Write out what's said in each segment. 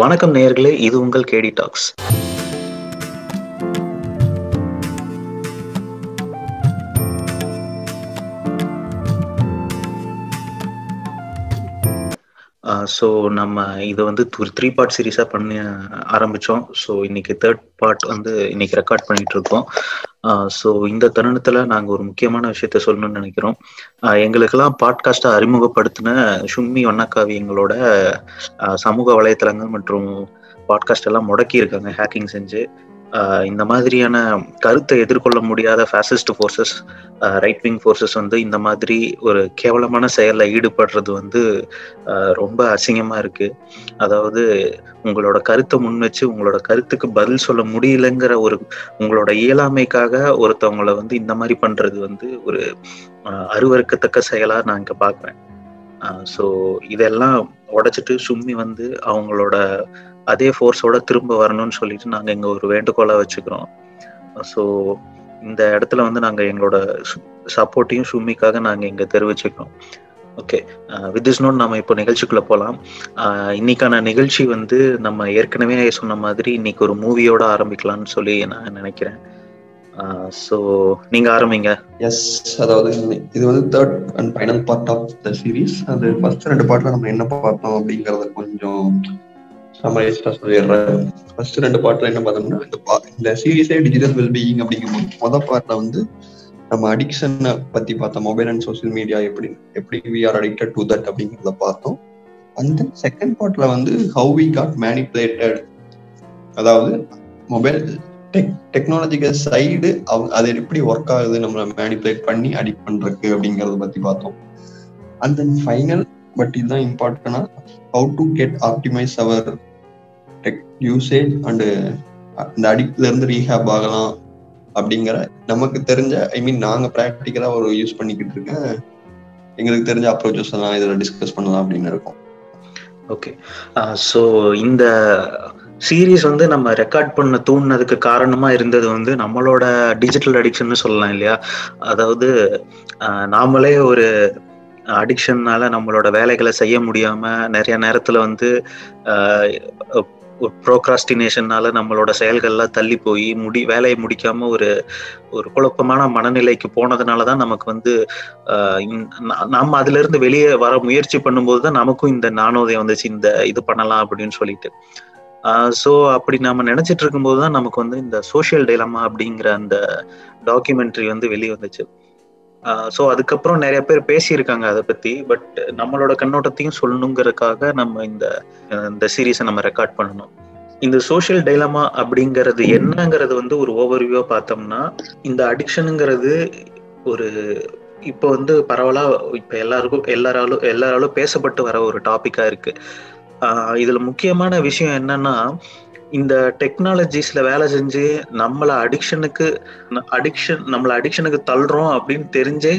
வணக்கம் நேயர்களே இது உங்கள் கேடி டாக்ஸ். ஸோ நம்ம இதை வந்து ஒரு த்ரீ பார்ட் சீரீஸாக பண்ணி ஆரம்பித்தோம் ஸோ இன்னைக்கு தேர்ட் பார்ட் வந்து இன்னைக்கு ரெக்கார்ட் பண்ணிட்டு இருக்கோம். ஸோ இந்த தருணத்தில் நாங்கள் ஒரு முக்கியமான விஷயத்த சொல்லணும்னு நினைக்கிறோம். எங்களுக்கெல்லாம் பாட்காஸ்ட்டை அறிமுகப்படுத்தின ஷும்மி வண்ணக்காவியங்களோட சமூக வலைத்தளங்கள் மற்றும் பாட்காஸ்ட் எல்லாம் முடக்கி இருக்காங்க ஹேக்கிங் செஞ்சு. இந்த மாதிரியான கருத்தை எதிர்கொள்ள முடியாத fascist forces right wing forces வந்து இந்த மாதிரி ஒரு கேவலமான செயலில் ஈடுபடுறது வந்து ரொம்ப அசிங்கமாக இருக்குது அதாவது உங்களோட கருத்தை முன் வச்சு உங்களோட கருத்துக்கு பதில் சொல்ல முடியலங்கிற ஒரு உங்களோட இயலாமைக்காக ஒருத்தவங்களை வந்து இந்த மாதிரி பண்ணுறது வந்து ஒரு அருவறுக்கத்தக்க செயலாக நான் இங்கே பார்க்குறேன் ஸோ இதெல்லாம் உடைச்சிட்டு சும்மி வந்து அவங்களோட அதே ஃபோர்ஸோட திரும்ப வரணும்னு சொல்லிட்டு நாங்கள் இங்கே ஒரு வேண்டுகோளாக வச்சுக்கிறோம். ஸோ இந்த இடத்துல வந்து நாங்கள் எங்களோட சப்போர்ட்டையும் சுமிக்காக நாங்கள் இங்கே தெரிவிச்சுக்கிறோம். ஓகே வித் இஸ் நோட் நம்ம இப்போ நிகழ்ச்சிக்குள்ளே போகலாம் இன்னைக்கான நிகழ்ச்சி வந்து நம்ம ஏற்கனவே சொன்ன மாதிரி இன்னைக்கு ஒரு மூவியோட ஆரம்பிக்கலாம்னு சொல்லி நான் நினைக்கிறேன். ஸோ நீங்க ஆரம்பிங்க. எஸ் அதாவது இது வந்து third and final part of the series அது ஃபர்ஸ்ட் ரெண்டு பார்ட்ல நம்ம என்ன பார்த்தோம் அப்படிங்கறத கொஞ்சம் சமரைஸ்டா சொல்லிடுறேன் ஃபர்ஸ்ட் ரெண்டு பார்ட்ல என்ன பார்த்தோம்னா இந்த இந்த சீரீஸே டிஜிட்டல் வெல்பீயிங் அப்படிங்கும் மொதல் பார்ட்ல வந்து நம்ம அடிக்ஷனை பத்தி பார்த்தோம். மொபைல் அண்ட் சோசியல் மீடியா எப்படி எப்படி we are addicted to that அப்படிங்கிறத பார்த்தோம். அந்த செகண்ட் பார்ட்ல வந்து ஹவு வி காட் மேனிப்புலேட்டட் அதாவது மொபைல் டெக் டெக்னாலஜிக்கல் சைடு அது எப்படி ஒர்க் ஆகுது நம்மளை மேனிப்புலேட் பண்ணி அடிக்ட் பண்றதுக்கு அப்படிங்கறத பத்தி பார்த்தோம். அண்ட் தென் ஃபைனல் பட் இதுதான் இம்பார்ட்டனா how to get optimise our tech usage and இந்த அடிக்ட்ல இருந்து ரீஹேப் ஆகலாம் அப்படிங்கிற நமக்கு தெரிஞ்ச ஐ மீன் நாங்க ப்ராக்டிக்கலா ஒரு யூஸ் பண்ணிக்கிட்டு இருக்கேன் எங்களுக்கு தெரிஞ்ச அப்ரோச்சஸ் எல்லாம் இதுல டிஸ்கஸ் பண்ணலாம் அப்படின்னு இருக்கோம். ஓகே ஸோ uh, இந்த சீரீஸ் வந்து நம்ம ரெக்கார்ட் பண்ண தூண்டினதுக்கு காரணமா இருந்தது வந்து நம்மளோட டிஜிட்டல் அடிக்ஷன் சொல்லலாம் இல்லையா? அதாவது uh, நாமளே ஒரு அடிக்ஷன்னால நம்மளோட வேலைகளை செய்ய முடியாம நிறைய நேரத்துல வந்து uh, ஒரு ப்ரோக்ராஸ்டினேஷனால நம்மளோட செயல்கள்லாம் தள்ளி போய் முடி வேலையை முடிக்காம ஒரு ஒரு குழப்பமான மனநிலைக்கு போனதுனால தான் நமக்கு வந்து நம்ம அதுல இருந்து வெளியே வர முயற்சி பண்ணும்போது தான் நமக்கும் இந்த நாணோதயம் வந்துச்சு இந்த இது பண்ணலாம் அப்படின்னு சொல்லிட்டு. ஸோ அப்படி நம்ம நினைச்சிட்டு இருக்கும்போது தான் நமக்கு வந்து இந்த சோசியல் டைலமா அப்படிங்கிற அந்த டாக்குமெண்ட்ரி வந்து வெளியே வந்துச்சு. ஸோ அதுக்கப்புறம் நிறைய பேர் பேசியிருக்காங்க அதை பத்தி பட் நம்மளோட கண்ணோட்டத்தையும் சொல்லணுங்கிறதுக்காக நம்ம இந்த இந்த சீரீஸை நம்ம ரெக்கார்ட் பண்ணணும். இந்த சோஷியல் டைலமா அப்படிங்கிறது என்னங்கிறது வந்து ஒரு ஓவர்வியூவா பார்த்தோம்னா இந்த அடிக்ஷனுங்கிறது ஒரு இப்போ வந்து பரவலா இப்ப எல்லாருக்கும் எல்லாராலும் எல்லாராலும் பேசப்பட்டு வர ஒரு டாபிக்கா இருக்கு. இதுல முக்கியமான விஷயம் என்னன்னா இந்த டெக்னாலஜிஸ்ல வேலை செஞ்சு நம்மளை அடிக்ஷனுக்கு அடிக்ஷன் நம்மளை அடிக்ஷனுக்கு தள்ளுறோம் அப்படின்னு தெரிஞ்சே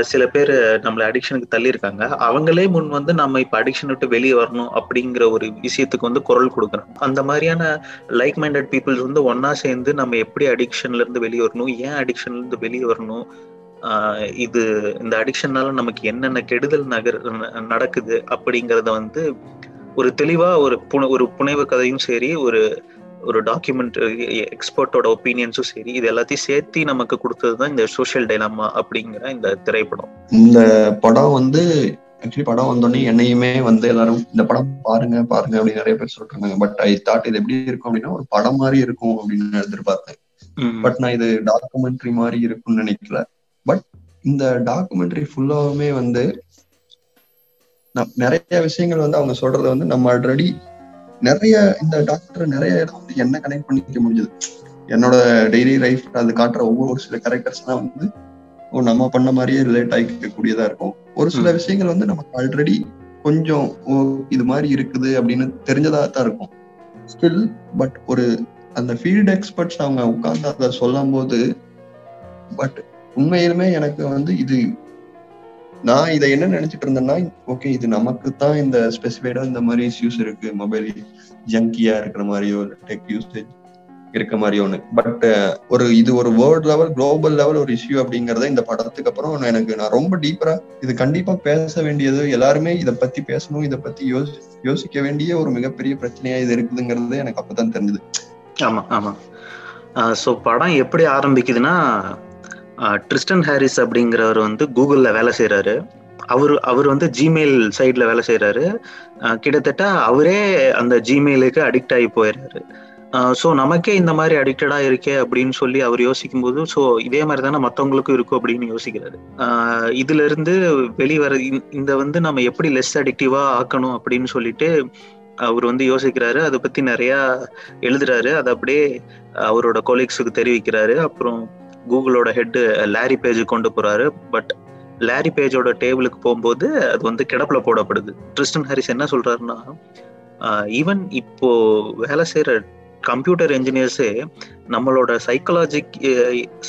சில பேர் நம்மளை அடிக்ஷனுக்கு தள்ளியிருக்காங்க. அவங்களே முன் வந்து நம்ம இப்ப அடிக்ஷன் விட்டு வெளியே வரணும் அப்படிங்கிற ஒரு விஷயத்துக்கு வந்து குரல் கொடுக்குறோம் அந்த மாதிரியான லைக் மைண்டட் பீப்புள்ஸ் வந்து ஒன்னா சேர்ந்து நம்ம எப்படி அடிக்ஷன்ல இருந்து வெளியே வரணும் ஏன் அடிக்ஷன்ல இருந்து வெளியே வரணும் இது இந்த அடிக்ஷன்னால நமக்கு என்னென்ன கெடுதல் நகர் நடக்குது அப்படிங்கிறத வந்து ஒரு தெளிவா ஒரு புன ஒரு புனைவு கதையும் சரி ஒரு ஒரு டாக்குமெண்ட் எக்ஸ்பர்ட்டோட ஒப்பீனியன்ஸும் சரி இது எல்லாத்தையும் சேர்த்து நமக்கு கொடுத்தது தான் இந்த சோசியல் டைலாமா அப்படிங்கிற இந்த திரைப்படம். இந்த படம் வந்து ஆக்சுவலி படம் வந்தோடனே என்னையுமே வந்து எல்லாரும் இந்த படம் பாருங்க பாருங்க அப்படின்னு நிறைய பேர் சொல்றாங்க பட் ஐ தாட் இது எப்படி இருக்கும் அப்படின்னா ஒரு படம் மாதிரி இருக்கும் அப்படின்னு எதிர்பார்த்தேன். பட் நான் இது டாக்குமெண்ட்ரி மாதிரி இருக்கும்னு நினைக்கல. பட் இந்த டாக்குமெண்ட்ரி ஃபுல்லாவுமே வந்து நிறைய விஷயங்கள் வந்து அவங்க சொல்றது வந்து நம்ம ஆல்ரெடி நிறைய இந்த டாக்டர் நிறைய இடம் வந்து என்ன கனெக்ட் பண்ணிக்க முடிஞ்சது? என்னோட டெய்லி லைஃப் அது காட்டுற ஒவ்வொரு சில கேரக்டர்ஸ்லாம் வந்து ஓ நம்ம பண்ண மாதிரியே ரிலேட் ஆகிக்க கூடியதா இருக்கும். ஒரு சில விஷயங்கள் வந்து நமக்கு ஆல்ரெடி கொஞ்சம் இது மாதிரி இருக்குது அப்படின்னு தெரிஞ்சதா தான் இருக்கும். ஸ்டில் பட் ஒரு அந்த ஃபீல்டு எக்ஸ்பர்ட்ஸ் அவங்க உட்கார்ந்து அதை சொல்லும் போது பட் உண்மையிலுமே எனக்கு வந்து இது நான் இதை என்ன நினைச்சிட்டு இருந்தேன்னா ஓகே இது நமக்கு தான் இந்த ஸ்பெசிஃபைடா இந்த மாதிரி இஷ்யூஸ் இருக்கு. மொபைல் ஜங்கியா இருக்கிற மாதிரியோ டெக் யூசேஜ் இருக்க மாதிரி ஒன்று பட் ஒரு இது ஒரு வேர்ல்ட் லெவல் குளோபல் லெவல் ஒரு இஷ்யூ அப்படிங்கறத இந்த படத்துக்கு அப்புறம் எனக்கு நான் ரொம்ப டீப்பரா இது கண்டிப்பா பேச வேண்டியது எல்லாருமே இதை பத்தி பேசணும் இதை பத்தி யோசி யோசிக்க வேண்டிய ஒரு மிகப்பெரிய பிரச்சனையா இது இருக்குதுங்கிறது எனக்கு அப்பதான் தெரிஞ்சது. ஆமா ஆமா. ஸோ படம் எப்படி ஆரம்பிக்குதுன்னா ட்ரிஸ்டன் ஹாரிஸ் அப்படிங்கிறவர் வந்து கூகுளில் வேலை செய்கிறாரு அவர் அவர் வந்து ஜிமெயில் சைடில் வேலை செய்கிறாரு கிட்டத்தட்ட அவரே அந்த ஜிமெயிலுக்கு அடிக்ட் ஆகி போயிடுறாரு ஸோ நமக்கே இந்த மாதிரி அடிக்டடாக இருக்கே அப்படின்னு சொல்லி அவர் யோசிக்கும் போது ஸோ இதே மாதிரி தானே மற்றவங்களுக்கும் இருக்கும் அப்படின்னு யோசிக்கிறாரு. இதுலேருந்து வெளிவர இந்த வந்து நம்ம எப்படி லெஸ் அடிக்டிவாக ஆக்கணும் அப்படின்னு சொல்லிட்டு அவர் வந்து யோசிக்கிறாரு. அதை பற்றி நிறையா எழுதுறாரு. அதை அப்படியே அவரோட கொலீக்ஸுக்கு தெரிவிக்கிறாரு. அப்புறம் கூகுளோட ஹெட்டு லாரி பேஜ் கொண்டு போறாரு. பட் லாரி பேஜோட டேபிளுக்கு போகும்போது அது வந்து கிடப்புல போடப்படுது. ட்ரிஸ்டன் ஹாரிஸ் என்ன சொல்றாருன்னா ஈவன் இப்போ வேலை செய்யற கம்ப்யூட்டர் என்ஜினியர்ஸே நம்மளோட சைக்காலஜிக்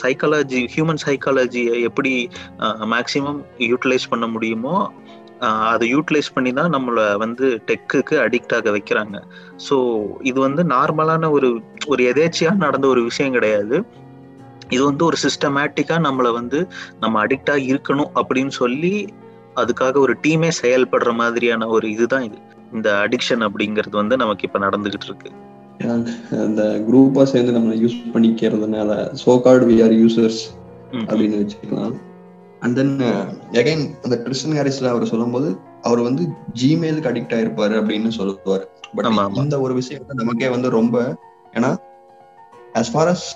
சைக்காலஜி ஹியூமன் சைக்காலஜியை எப்படி மேக்சிமம் யூட்டிலைஸ் பண்ண முடியுமோ அதை யூட்டிலைஸ் பண்ணி தான் நம்மளை வந்து டெக்குக்கு அடிக்ட் ஆக வைக்கிறாங்க. ஸோ இது வந்து நார்மலான ஒரு ஒரு எதேச்சியாக நடந்த ஒரு விஷயம் கிடையாது. இது வந்து ஒரு சிஸ்டமேட்டிக்கா நம்மளை வந்து நம்ம அடிக்டா இருக்கணும் அப்படின்னு சொல்லி அதுக்காக ஒரு டீமே செயல்படுற மாதிரியான ஒரு இதுதான் இது. இந்த அடிக்ஷன் அப்படிங்கிறது வந்து நமக்கு இப்ப நடந்துகிட்டு இருக்கு. அந்த குரூப்பா சேர்ந்து நம்ம யூஸ் பண்ணிக்கிறதுனால சோ கார்டு வி ஆர் யூசர்ஸ் அப்படின்னு வச்சுக்கலாம். அண்ட் தென் எகைன் அந்த கிறிஸ்டன் ஹாரிஸ்ல அவர் சொல்லும்போது அவர் வந்து ஜிமெயிலுக்கு அடிக்ட் ஆயிருப்பாரு அப்படின்னு சொல்லுவாரு. பட் இந்த ஒரு விஷயம் நமக்கே வந்து ரொம்ப ஏன்னா ஆஸ் ஃபார் அஸ்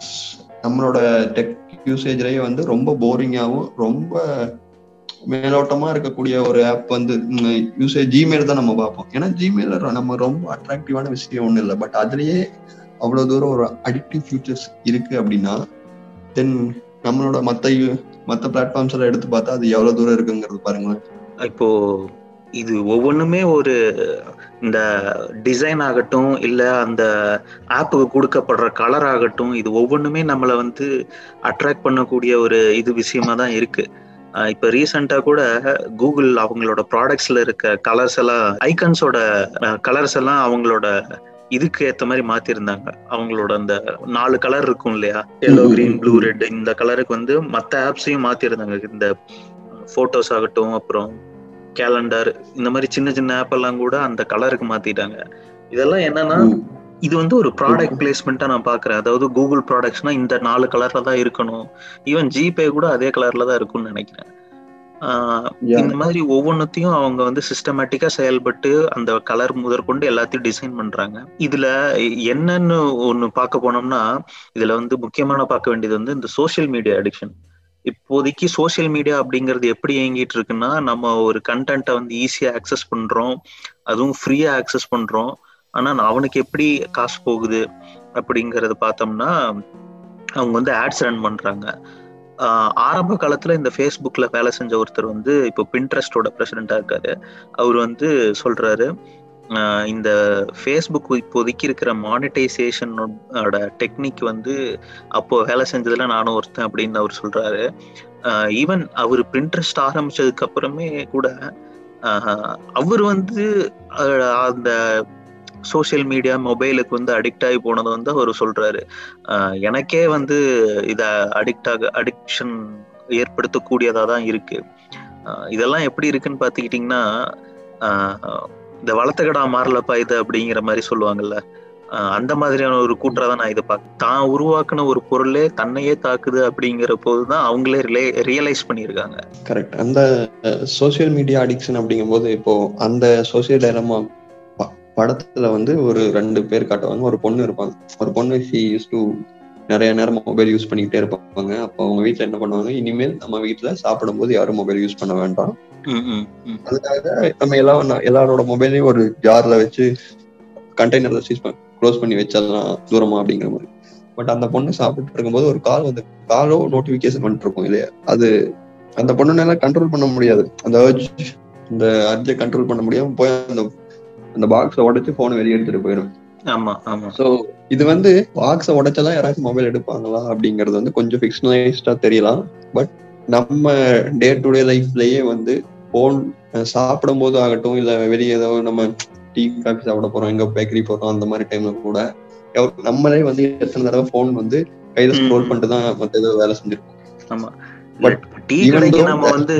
நம்மளோட டெக் யூசேஜ்லயே வந்து ரொம்ப போரிங்காகவும் ரொம்ப மேலோட்டமா இருக்கக்கூடிய ஒரு ஆப் வந்து யூசேஜ் ஜிமெயில் தான் நம்ம பார்ப்போம். ஏன்னா ஜிமெயில் நம்ம ரொம்ப அட்ராக்டிவான விஷயம் ஒன்றும் இல்லை. பட் அதுலயே அவ்வளவு தூரம் ஒரு அடிக்டிவ் ஃபியூச்சர்ஸ் இருக்கு அப்படின்னா தென் நம்மளோட மற்ற மற்ற பிளாட்ஃபார்ம்ஸ் எல்லாம் எடுத்து பார்த்தா அது எவ்வளவு தூரம் இருக்குங்கிறது பாருங்களேன். இப்போ இது ஒவ்வொன்றுமே ஒரு இந்த டிசைன் ஆகட்டும் இல்லை அந்த ஆப்புக்கு கொடுக்கப்படுற கலர் ஆகட்டும் இது ஒவ்வொன்றுமே நம்மளை வந்து அட்ராக்ட் பண்ணக்கூடிய ஒரு இது விஷயமா தான் இருக்கு. இப்போ ரீசெண்டாக கூட கூகுள் அவங்களோட ப்ராடக்ட்ஸ்ல இருக்க கலர்ஸ் எல்லாம் ஐக்கன்ஸோட கலர்ஸ் எல்லாம் அவங்களோட இதுக்கு ஏத்த மாதிரி மாத்திருந்தாங்க. அவங்களோட அந்த நாலு கலர் இருக்கும் இல்லையா? எல்லோ கிரீன் ப்ளூ ரெட் இந்த கலருக்கு வந்து மற்ற ஆப்ஸையும் மாத்திருந்தாங்க. இந்த போட்டோஸ் ஆகட்டும் அப்புறம் கேலண்டர் இந்த மாதிரி சின்ன சின்ன ஆப் எல்லாம் கூட அந்த கலருக்கு மாத்திட்டாங்க. இதெல்லாம் என்னன்னா இது வந்து ஒரு ப்ராடக்ட் பிளேஸ்மெண்ட்டா நான் பாக்குறேன். அதாவது கூகுள் ப்ராடக்ட்ஸ்னா இந்த நாலு கலர்ல தான் இருக்கணும். ஈவன் ஜிபே கூட அதே கலர்ல தான் இருக்கும்னு நினைக்கிறேன். இந்த மாதிரி ஒவ்வொன்றத்தையும் அவங்க வந்து சிஸ்டமேட்டிக்கா செயல்பட்டு அந்த கலர் முதற்கொண்டு எல்லாத்தையும் டிசைன் பண்றாங்க. இதுல என்னன்னு ஒண்ணு பார்க்க போனோம்னா இதுல வந்து முக்கியமான பார்க்க வேண்டியது வந்து இந்த சோசியல் மீடியா அடிக்ஷன் இப்போதைக்கு சோசியல் மீடியா அப்படிங்கிறது எப்படி இயங்கிட்டு இருக்குன்னா நம்ம ஒரு கண்டென்ட்டை வந்து ஈஸியா ஆக்சஸ் பண்றோம். அதுவும் ஃப்ரீயா ஆக்சஸ் பண்றோம். ஆனா அவனுக்கு எப்படி காசு போகுது அப்படிங்கறத பார்த்தோம்னா அவங்க வந்து ஆட்ஸ் ரன் பண்றாங்க. ஆரம்ப காலத்துல இந்த ஃபேஸ்புக்ல வேலை செஞ்ச ஒருத்தர் வந்து இப்போ பின்ட்ரெஸ்டோட ப்ரெசிடெண்ட்டாக இருக்காரு. அவர் வந்து சொல்றாரு இந்த ஃபேஸ்புக் இப்போதைக்கு இருக்கிற மானிட்டைசேஷனோட டெக்னிக் வந்து அப்போ வேலை செஞ்சதுல நானும் ஒருத்தன் அப்படின்னு அவர் சொல்றாரு. ஈவன் அவர் பிரிண்ட்ரெஸ்ட் ஆரம்பிச்சதுக்கு அப்புறமே கூட அவர் வந்து அந்த சோசியல் மீடியா மொபைலுக்கு வந்து அடிக்ட் ஆகி போனது வந்து அவர் சொல்றாரு. எனக்கே வந்து இதை அடிக்ட் ஆக அடிக்ஷன் ஏற்படுத்தக்கூடியதா தான் இருக்கு. இதெல்லாம் எப்படி இருக்குன்னு பார்த்துக்கிட்டிங்கன்னா இந்த வளர்த்தகடா மாறலப்பா இது அப்படிங்கிற மாதிரி சொல்லுவாங்கல்ல. அந்த மாதிரியான ஒரு கூற்றை தான் நான் இதை பார்க்க தான் உருவாக்குன ஒரு பொருளே தன்னையே தாக்குது அப்படிங்கிற போது தான் அவங்களே ரிலே ரியலைஸ் பண்ணியிருக்காங்க. கரெக்ட் அந்த சோசியல் மீடியா அடிக்ஷன் அப்படிங்கும் போது இப்போ அந்த சோசியல் டைலமா படத்துல வந்து ஒரு ரெண்டு பேர் காட்டுவாங்க. ஒரு பொண்ணு இருப்பாங்க. ஒரு பொண்ணு ஷி யூஸ் டு நிறைய நேரம் மொபைல் யூஸ் பண்ணிக்கிட்டே இருப்பாங்க. அப்போ அவங்க வீட்டுல என்ன பண்ணுவாங்க? இனிமேல் நம்ம வீட்டுல சாப்பிடும் போது யாரும் மொபைல் யூஸ் பண்ண வேண்டாம். அதுக்காக நம்ம எல்லாம் எல்லாரோட மொபைலையும் ஒரு ஜார்ல வச்சு கண்டெய்னர்ல சீஸ் க்ளோஸ் பண்ணி வச்சிடலாம் தூரமா அப்படிங்கிற மாதிரி. பட் அந்த பொண்ணு சாப்பிட்டு இருக்கும்போது ஒரு கால் வந்து காலோ நோட்டிபிகேஷன் வந்துட்டு இருக்கும் இல்லையா? அது அந்த பொண்ணுனால கண்ட்ரோல் பண்ண முடியாது. அந்த இந்த அர்ஜை கண்ட்ரோல் பண்ண முடியாம போய் அந்த அந்த பாக்ஸை உடைச்சு போனை வெளியே எடுத்துட்டு போயிடும் ஆமா ஆமா. சோ இது வந்து பாக்ஸை உடைச்சதான் யாராச்சும் மொபைல் எடுப்பாங்களா அப்படிங்கறது வந்து கொஞ்சம் ஃபிக்ஷனலைஸ்டா தெரியலாம். பட் நம்ம டே டு டே லைஃப்லயே வந்து போன் சாப்பிடும் போது ஆகட்டும் இல்ல வெளியே ஏதோ நம்ம டீ காஃபி சாப்பிட போறோம் எங்க பேக்கரி போறோம் அந்த மாதிரி டைம்ல கூட நம்மளே வந்து எத்தனை தடவை ஃபோன் வந்து கையில. ஸ்க்ரோல் பண்ணிட்டு தான் மத்த ஏதோ வேலை செஞ்சிருக்கோம். ஆமா. But டீ கடைக்கு நம்ம வந்து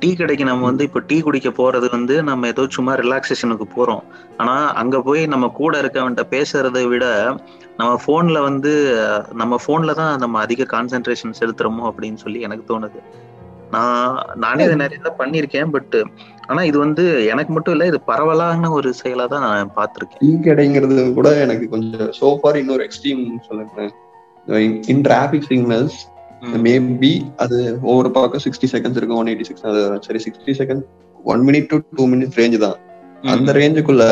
டீ கடைக்கு நம்ம வந்து இப்ப டீ குடிக்க போறது வந்து நம்ம ஏதோ சும்மா ரிலாக்ஸேஷனுக்கு போறோம். ஆனா அங்க போய் நம்ம கூட இருக்கவன்ட்ட பேசுறதை விட நம்ம போன்ல வந்து நம்ம போன்ல தான் நம்ம அதிக கான்சென்ட்ரேஷன் செலுத்துறோமோ அப்படின்னு சொல்லி எனக்கு தோணுது. நான் நானே இதை நிறைய தான் பண்ணியிருக்கேன் பட் ஆனா இது வந்து எனக்கு மட்டும் இல்ல இது பரவலான ஒரு செயலா தான் நான் பார்த்திருக்கேன். டீ கடைங்கிறது கூட எனக்கு கொஞ்சம் சோஃபார் இன்னொரு எக்ஸ்ட்ரீம் சொல்லுங்களேன் இன் டிராபிக் சிக்னல்ஸ் ம், மேபி அது ஒவ்வொரு பக்கம் சிக்ஸ்டி செகண்ட்ஸ் இருக்கும் ஒன் எயிட்டி சிக்ஸ் சரி sixty second one minute to two minutes range தான். அந்த ரேஞ்சுக்குள்ள.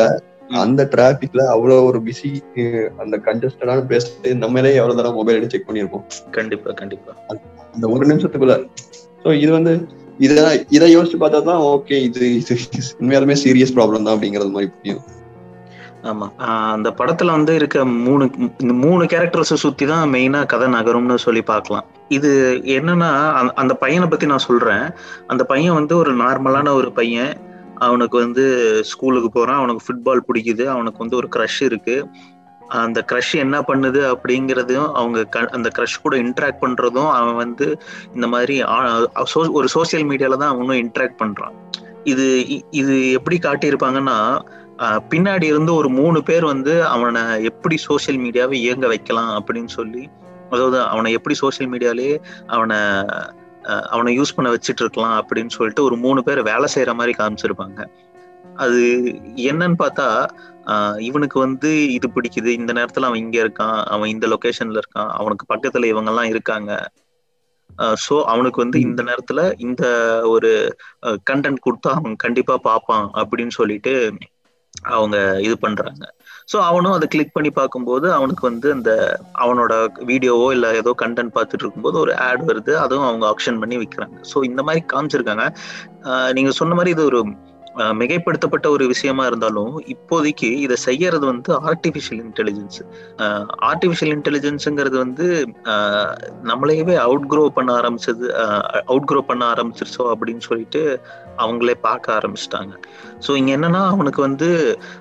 அந்த டிராபிக்ல அவ்வளவு ஒரு பிஸி அந்த கன்ஜஸ்டடான பேசிட்டு நம்மளே எவ்வளவு தடவை மொபைல் செக் பண்ணியிருப்போம். கண்டிப்பா கண்டிப்பா. அந்த ஒரு நிமிஷத்துக்குள்ள ஸோ இது வந்து இதை இதை யோசிச்சு பார்த்தா தான் ஓகே இது இது உண்மையாலுமே சீரியஸ் ப்ராப்ளம் தான் அப்படிங்கிறது மாதிரி புரியும். ஆமா. அந்த படத்துல வந்து இருக்க மூணு இந்த மூணு கேரக்டர்ஸ் சுத்தி தான் மெயினா கதை நகரும்னு சொல்லி பார்க்கலாம். இது என்னன்னா அந்த- அந்த பையனை பத்தி நான் சொல்றேன். அந்த பையன் வந்து ஒரு நார்மலான ஒரு பையன். அவனுக்கு வந்து ஸ்கூலுக்கு போறான். அவனுக்கு ஃபுட்பால் பிடிக்குது. அவனுக்கு வந்து ஒரு க்ரஷ் இருக்கு. அந்த க்ரஷ் என்ன பண்ணுது அப்படிங்கிறதையும் அவங்க க- அந்த க்ரஷ் கூட இன்ட்ராக்ட் பண்றதும் அவன் வந்து இந்த மாதிரி சோ- ஒரு சோசியல் மீடியால தான் அவனும் இன்ட்ராக்ட் பண்றான். இது இ- இது எப்படி காட்டியிருப்பாங்கன்னா பின்னாடி இருந்து ஒரு மூணு பேர் வந்து அவனை எப்படி சோஷியல் மீடியாவை இயங்க வைக்கலாம் அப்படின்னு சொல்லி அதாவது அவனை எப்படி சோஷியல் மீடியாலே அவனை அவனை யூஸ் பண்ண வச்சுட்டு இருக்கலாம் அப்படின்னு சொல்லிட்டு ஒரு மூணு பேர் வேலை செய்யற மாதிரி காமிச்சிருப்பாங்க. அது என்னன்னு பார்த்தா இவனுக்கு வந்து இது பிடிக்குது. இந்த நேரத்துல அவன் இங்க இருக்கான். அவன் இந்த லொகேஷன்ல இருக்கான். அவனுக்கு பக்கத்துல இவங்க எல்லாம் இருக்காங்க ஸோ அவனுக்கு வந்து இந்த நேரத்துல இந்த ஒரு கண்டென்ட் கொடுத்தா அவன் கண்டிப்பா பார்ப்பான் அப்படின்னு சொல்லிட்டு அவங்க இது பண்றாங்க. ஸோ அவனும் அதை கிளிக் பண்ணி பார்க்கும்போது அவனுக்கு வந்து அந்த அவனோட வீடியோவோ இல்லை ஏதோ கண்டென்ட் பார்த்துட்டு இருக்கும்போது ஒரு ஆட் வருது. அதுவும் அவங்க ஆப்ஷன் பண்ணி விற்கிறாங்க ஸோ இந்த மாதிரி காமிச்சிருக்காங்க. நீங்க சொன்ன மாதிரி இது ஒரு மிகைப்படுத்தப்பட்ட ஒரு விஷயமா இருந்தாலும் இப்போதைக்கு இதை செய்யறது வந்து ஆர்டிஃபிஷியல் இன்டெலிஜென்ஸ் ஆர்டிஃபிஷியல் இன்டெலிஜென்ஸுங்கிறது வந்து ஆஹ் நம்மளையவே அவுட் க்ரோ பண்ண ஆரம்பிச்சது அவுட் க்ரோ பண்ண ஆரம்பிச்சிருச்சோ அப்படின்னு சொல்லிட்டு அவங்களே பார்க்க ஆரம்பிச்சிட்டாங்க. ஸோ இங்கே என்னன்னா அவனுக்கு வந்து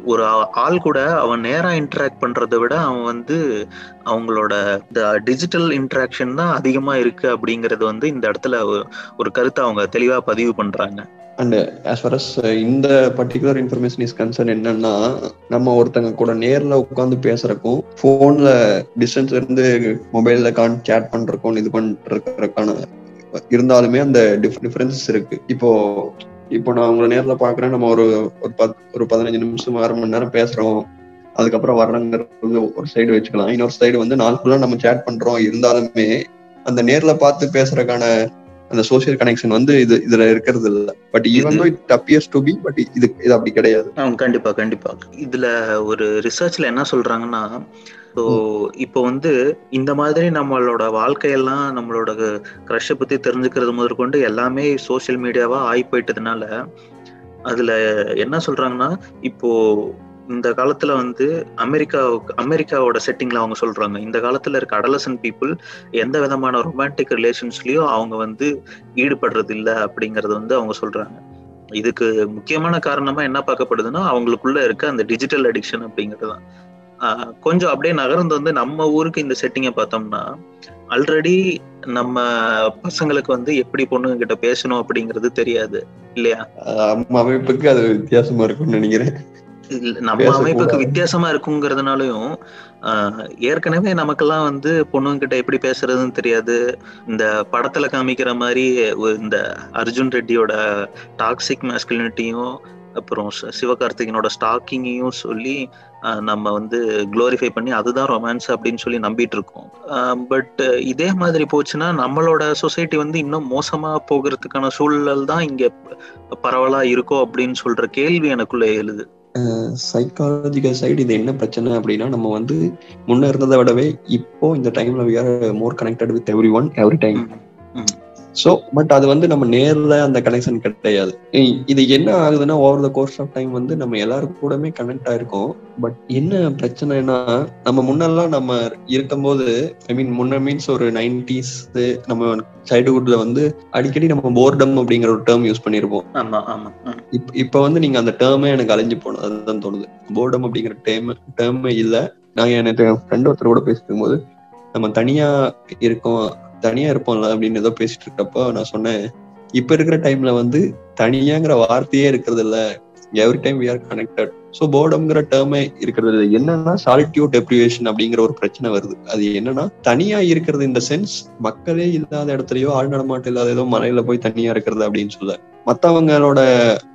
ஒரு ஆள் கூட அவன் நேராக இன்ட்ராக்ட் பண்ணுறதை விட அவன் வந்து அவங்களோட இந்த டிஜிட்டல் இன்ட்ராக்ஷன் தான் அதிகமாக இருக்குது அப்படிங்கிறது வந்து இந்த இடத்துல ஒரு- கருத்தை அவங்க தெளிவாக பதிவு பண்ணுறாங்க and as far as uh, இந்த பர்டிகுலர் இன்ஃபர்மேஷன் இஸ் கன்சர்ன் என்னன்னா நம்ம ஒருத்தங்க கூட நேர்ல உட்காந்து பேசுறக்கும் போன்ல டிஸ்டன்ஸ் இருந்து மொபைல்ல கான் சேட் பண்றதுக்கும் இது பண்றதுக்கான இருந்தாலுமே அந்த டிஃபரன்சஸ் இருக்கு. இப்போ இப்போ நான் உங்களை நேர்ல பாக்குறேன் நம்ம ஒரு ஒரு பத் ஒரு பதினஞ்சு நிமிஷம் அரை மணி நேரம் பேசுறோம். அதுக்கப்புறம் வர்றங்கிறது ஒரு சைடு வச்சுக்கலாம். இன்னொரு சைடு வந்து நாள் ஃபுல்லா நம்ம சேட் பண்றோம். இருந்தாலுமே அந்த நேர்ல பார்த்து பேசுறதுக்கான அந்த சோசியல் கனெக்ஷன் வந்து இது இதுல இருக்கிறது இல்ல. But even it appears to be but இது இது அப்படி கிடையாது. கண்டிப்பா கண்டிப்பா. இதுல ஒரு ரிசர்ச்ல என்ன சொல்றாங்கன்னா ஸோ இப்போ வந்து இந்த மாதிரி நம்மளோட வாழ்க்கையெல்லாம் நம்மளோட க்ரஷை பத்தி தெரிஞ்சுக்கிறது முதற்கொண்டு எல்லாமே சோஷியல் மீடியாவா ஆகி போயிட்டதுனால அதுல என்ன சொல்றாங்கன்னா இப்போ இந்த காலத்துல வந்து அமெரிக்கா அமெரிக்காவோட செட்டிங்ல அவங்க சொல்றாங்க. இந்த காலத்துல இருக்க அடலசன் பீப்புள் எந்த விதமான ரொமான்டிக் ரிலேஷன்ஸ்லயும் அவங்க வந்து ஈடுபடுறது இல்ல அப்படிங்கறது வந்து அவங்க சொல்றாங்க. இதுக்கு முக்கியமான காரணமா என்ன பார்க்கப்படுதுன்னா அவங்களுக்குள்ள இருக்க அந்த டிஜிட்டல் அடிக்ஷன் அப்படிங்கிறது தான் கொஞ்சம் அப்படியே நகர்ந்து வந்து நம்ம ஊருக்கு இந்த செட்டிங்கை பார்த்தோம்னா ஆல்ரெடி நம்ம பசங்களுக்கு வந்து எப்படி பொண்ணுங்க கிட்ட பேசணும் அப்படிங்கிறது தெரியாது இல்லையா? நம்ம அமைப்புக்கு அது வித்தியாசமா இருக்கும்னு நினைக்கிறேன். இல்ல, நம்ம. அமைப்புக்கு வித்தியாசமா இருக்குங்கிறதுனாலயும் ஏற்கனவே நமக்கெல்லாம் வந்து பொண்ணுங்க கிட்ட எப்படி பேசுறதுன்னு தெரியாது. இந்த படத்துல காமிக்கிற மாதிரி இந்த அர்ஜுன் ரெட்டியோட டாக்ஸிக் மேஸ்குலினிட்டியும் அப்புறம் சிவகார்த்திகனோட ஸ்டாக்கிங்கையும் சொல்லி நம்ம வந்து குளோரிஃபை பண்ணி அதுதான் ரொமான்ஸ் அப்படின்னு சொல்லி நம்பிட்டு இருக்கோம் பட் இதே மாதிரி போச்சுன்னா நம்மளோட சொசைட்டி வந்து இன்னும் மோசமா போகிறதுக்கான சூழல் தான் இங்க பரவலா இருக்கோ அப்படின்னு சொல்ற கேள்வி எனக்குள்ள எழுது. சைக்காலஜிக்கல் சைடு இது என்ன பிரச்சனை அப்படின்னா நம்ம வந்து முன்ன இருந்ததை விடவே இப்போ இந்த டைம்ல we are more connected with everyone every time so but அது வந்து நம்ம நேர்ல அந்த கனெக்ஷன் கிடையாது. இது என்ன ஆகுதுன்னா over the course of time வந்து நம்ம எல்லாரும் கூடமே கனெக்ட் ஆயிருக்கோம். பட் என்ன பிரச்சனைனா நம்ம முன்னெல்லாம் நம்ம இருக்கும்போது ஐ மீன் முன்ன மீன்ஸ் ஒரு நைன்டிஸ் நம்ம சைல்டுஹுட்ல வந்து அடிக்கடி நம்ம போர்டம் அப்படிங்கிற ஒரு டேர்ம் யூஸ் பண்ணியிருப்போம் ஆமா ஆமா. இப்ப வந்து நீங்க அந்த டேர்மே எனக்கு அழிஞ்சு போனது அதுதான் தோணுது. போர்டம் அப்படிங்கிற டேர்ம் டேர்மே இல்ல. நான் எனக்கு என் ஃப்ரெண்ட் ஒருத்தர் கூட பேசிட்டு இருக்கும்போது நம்ம தனியா இருக்கோம் தனியா இருப்போம்ல அப்படின்னு ஏதோ பேசிட்டு இருக்கப்போ நான் சொன்னேன் இப்ப இருக்கிற டைம்ல வந்து தனியாங்கிற வார்த்தையே இருக்கிறது இல்ல. Every time we are connected so போர்டம்ங்கிற டேர்மே இருக்கிறது இல்லை. என்னன்னா சாலிட்யூட் டெப்ரிவேஷன் அப்படிங்கிற ஒரு பிரச்சனை வருது. அது என்னன்னா தனியா இருக்கிறது இந்த சென்ஸ் மக்களே இல்லாத இடத்துலயோ ஆள் நடமாட்டம் இல்லாத ஏதோ மலையில போய் தனியா இருக்கிறது அப்படின்னு சொல்ல. மத்தவங்களோட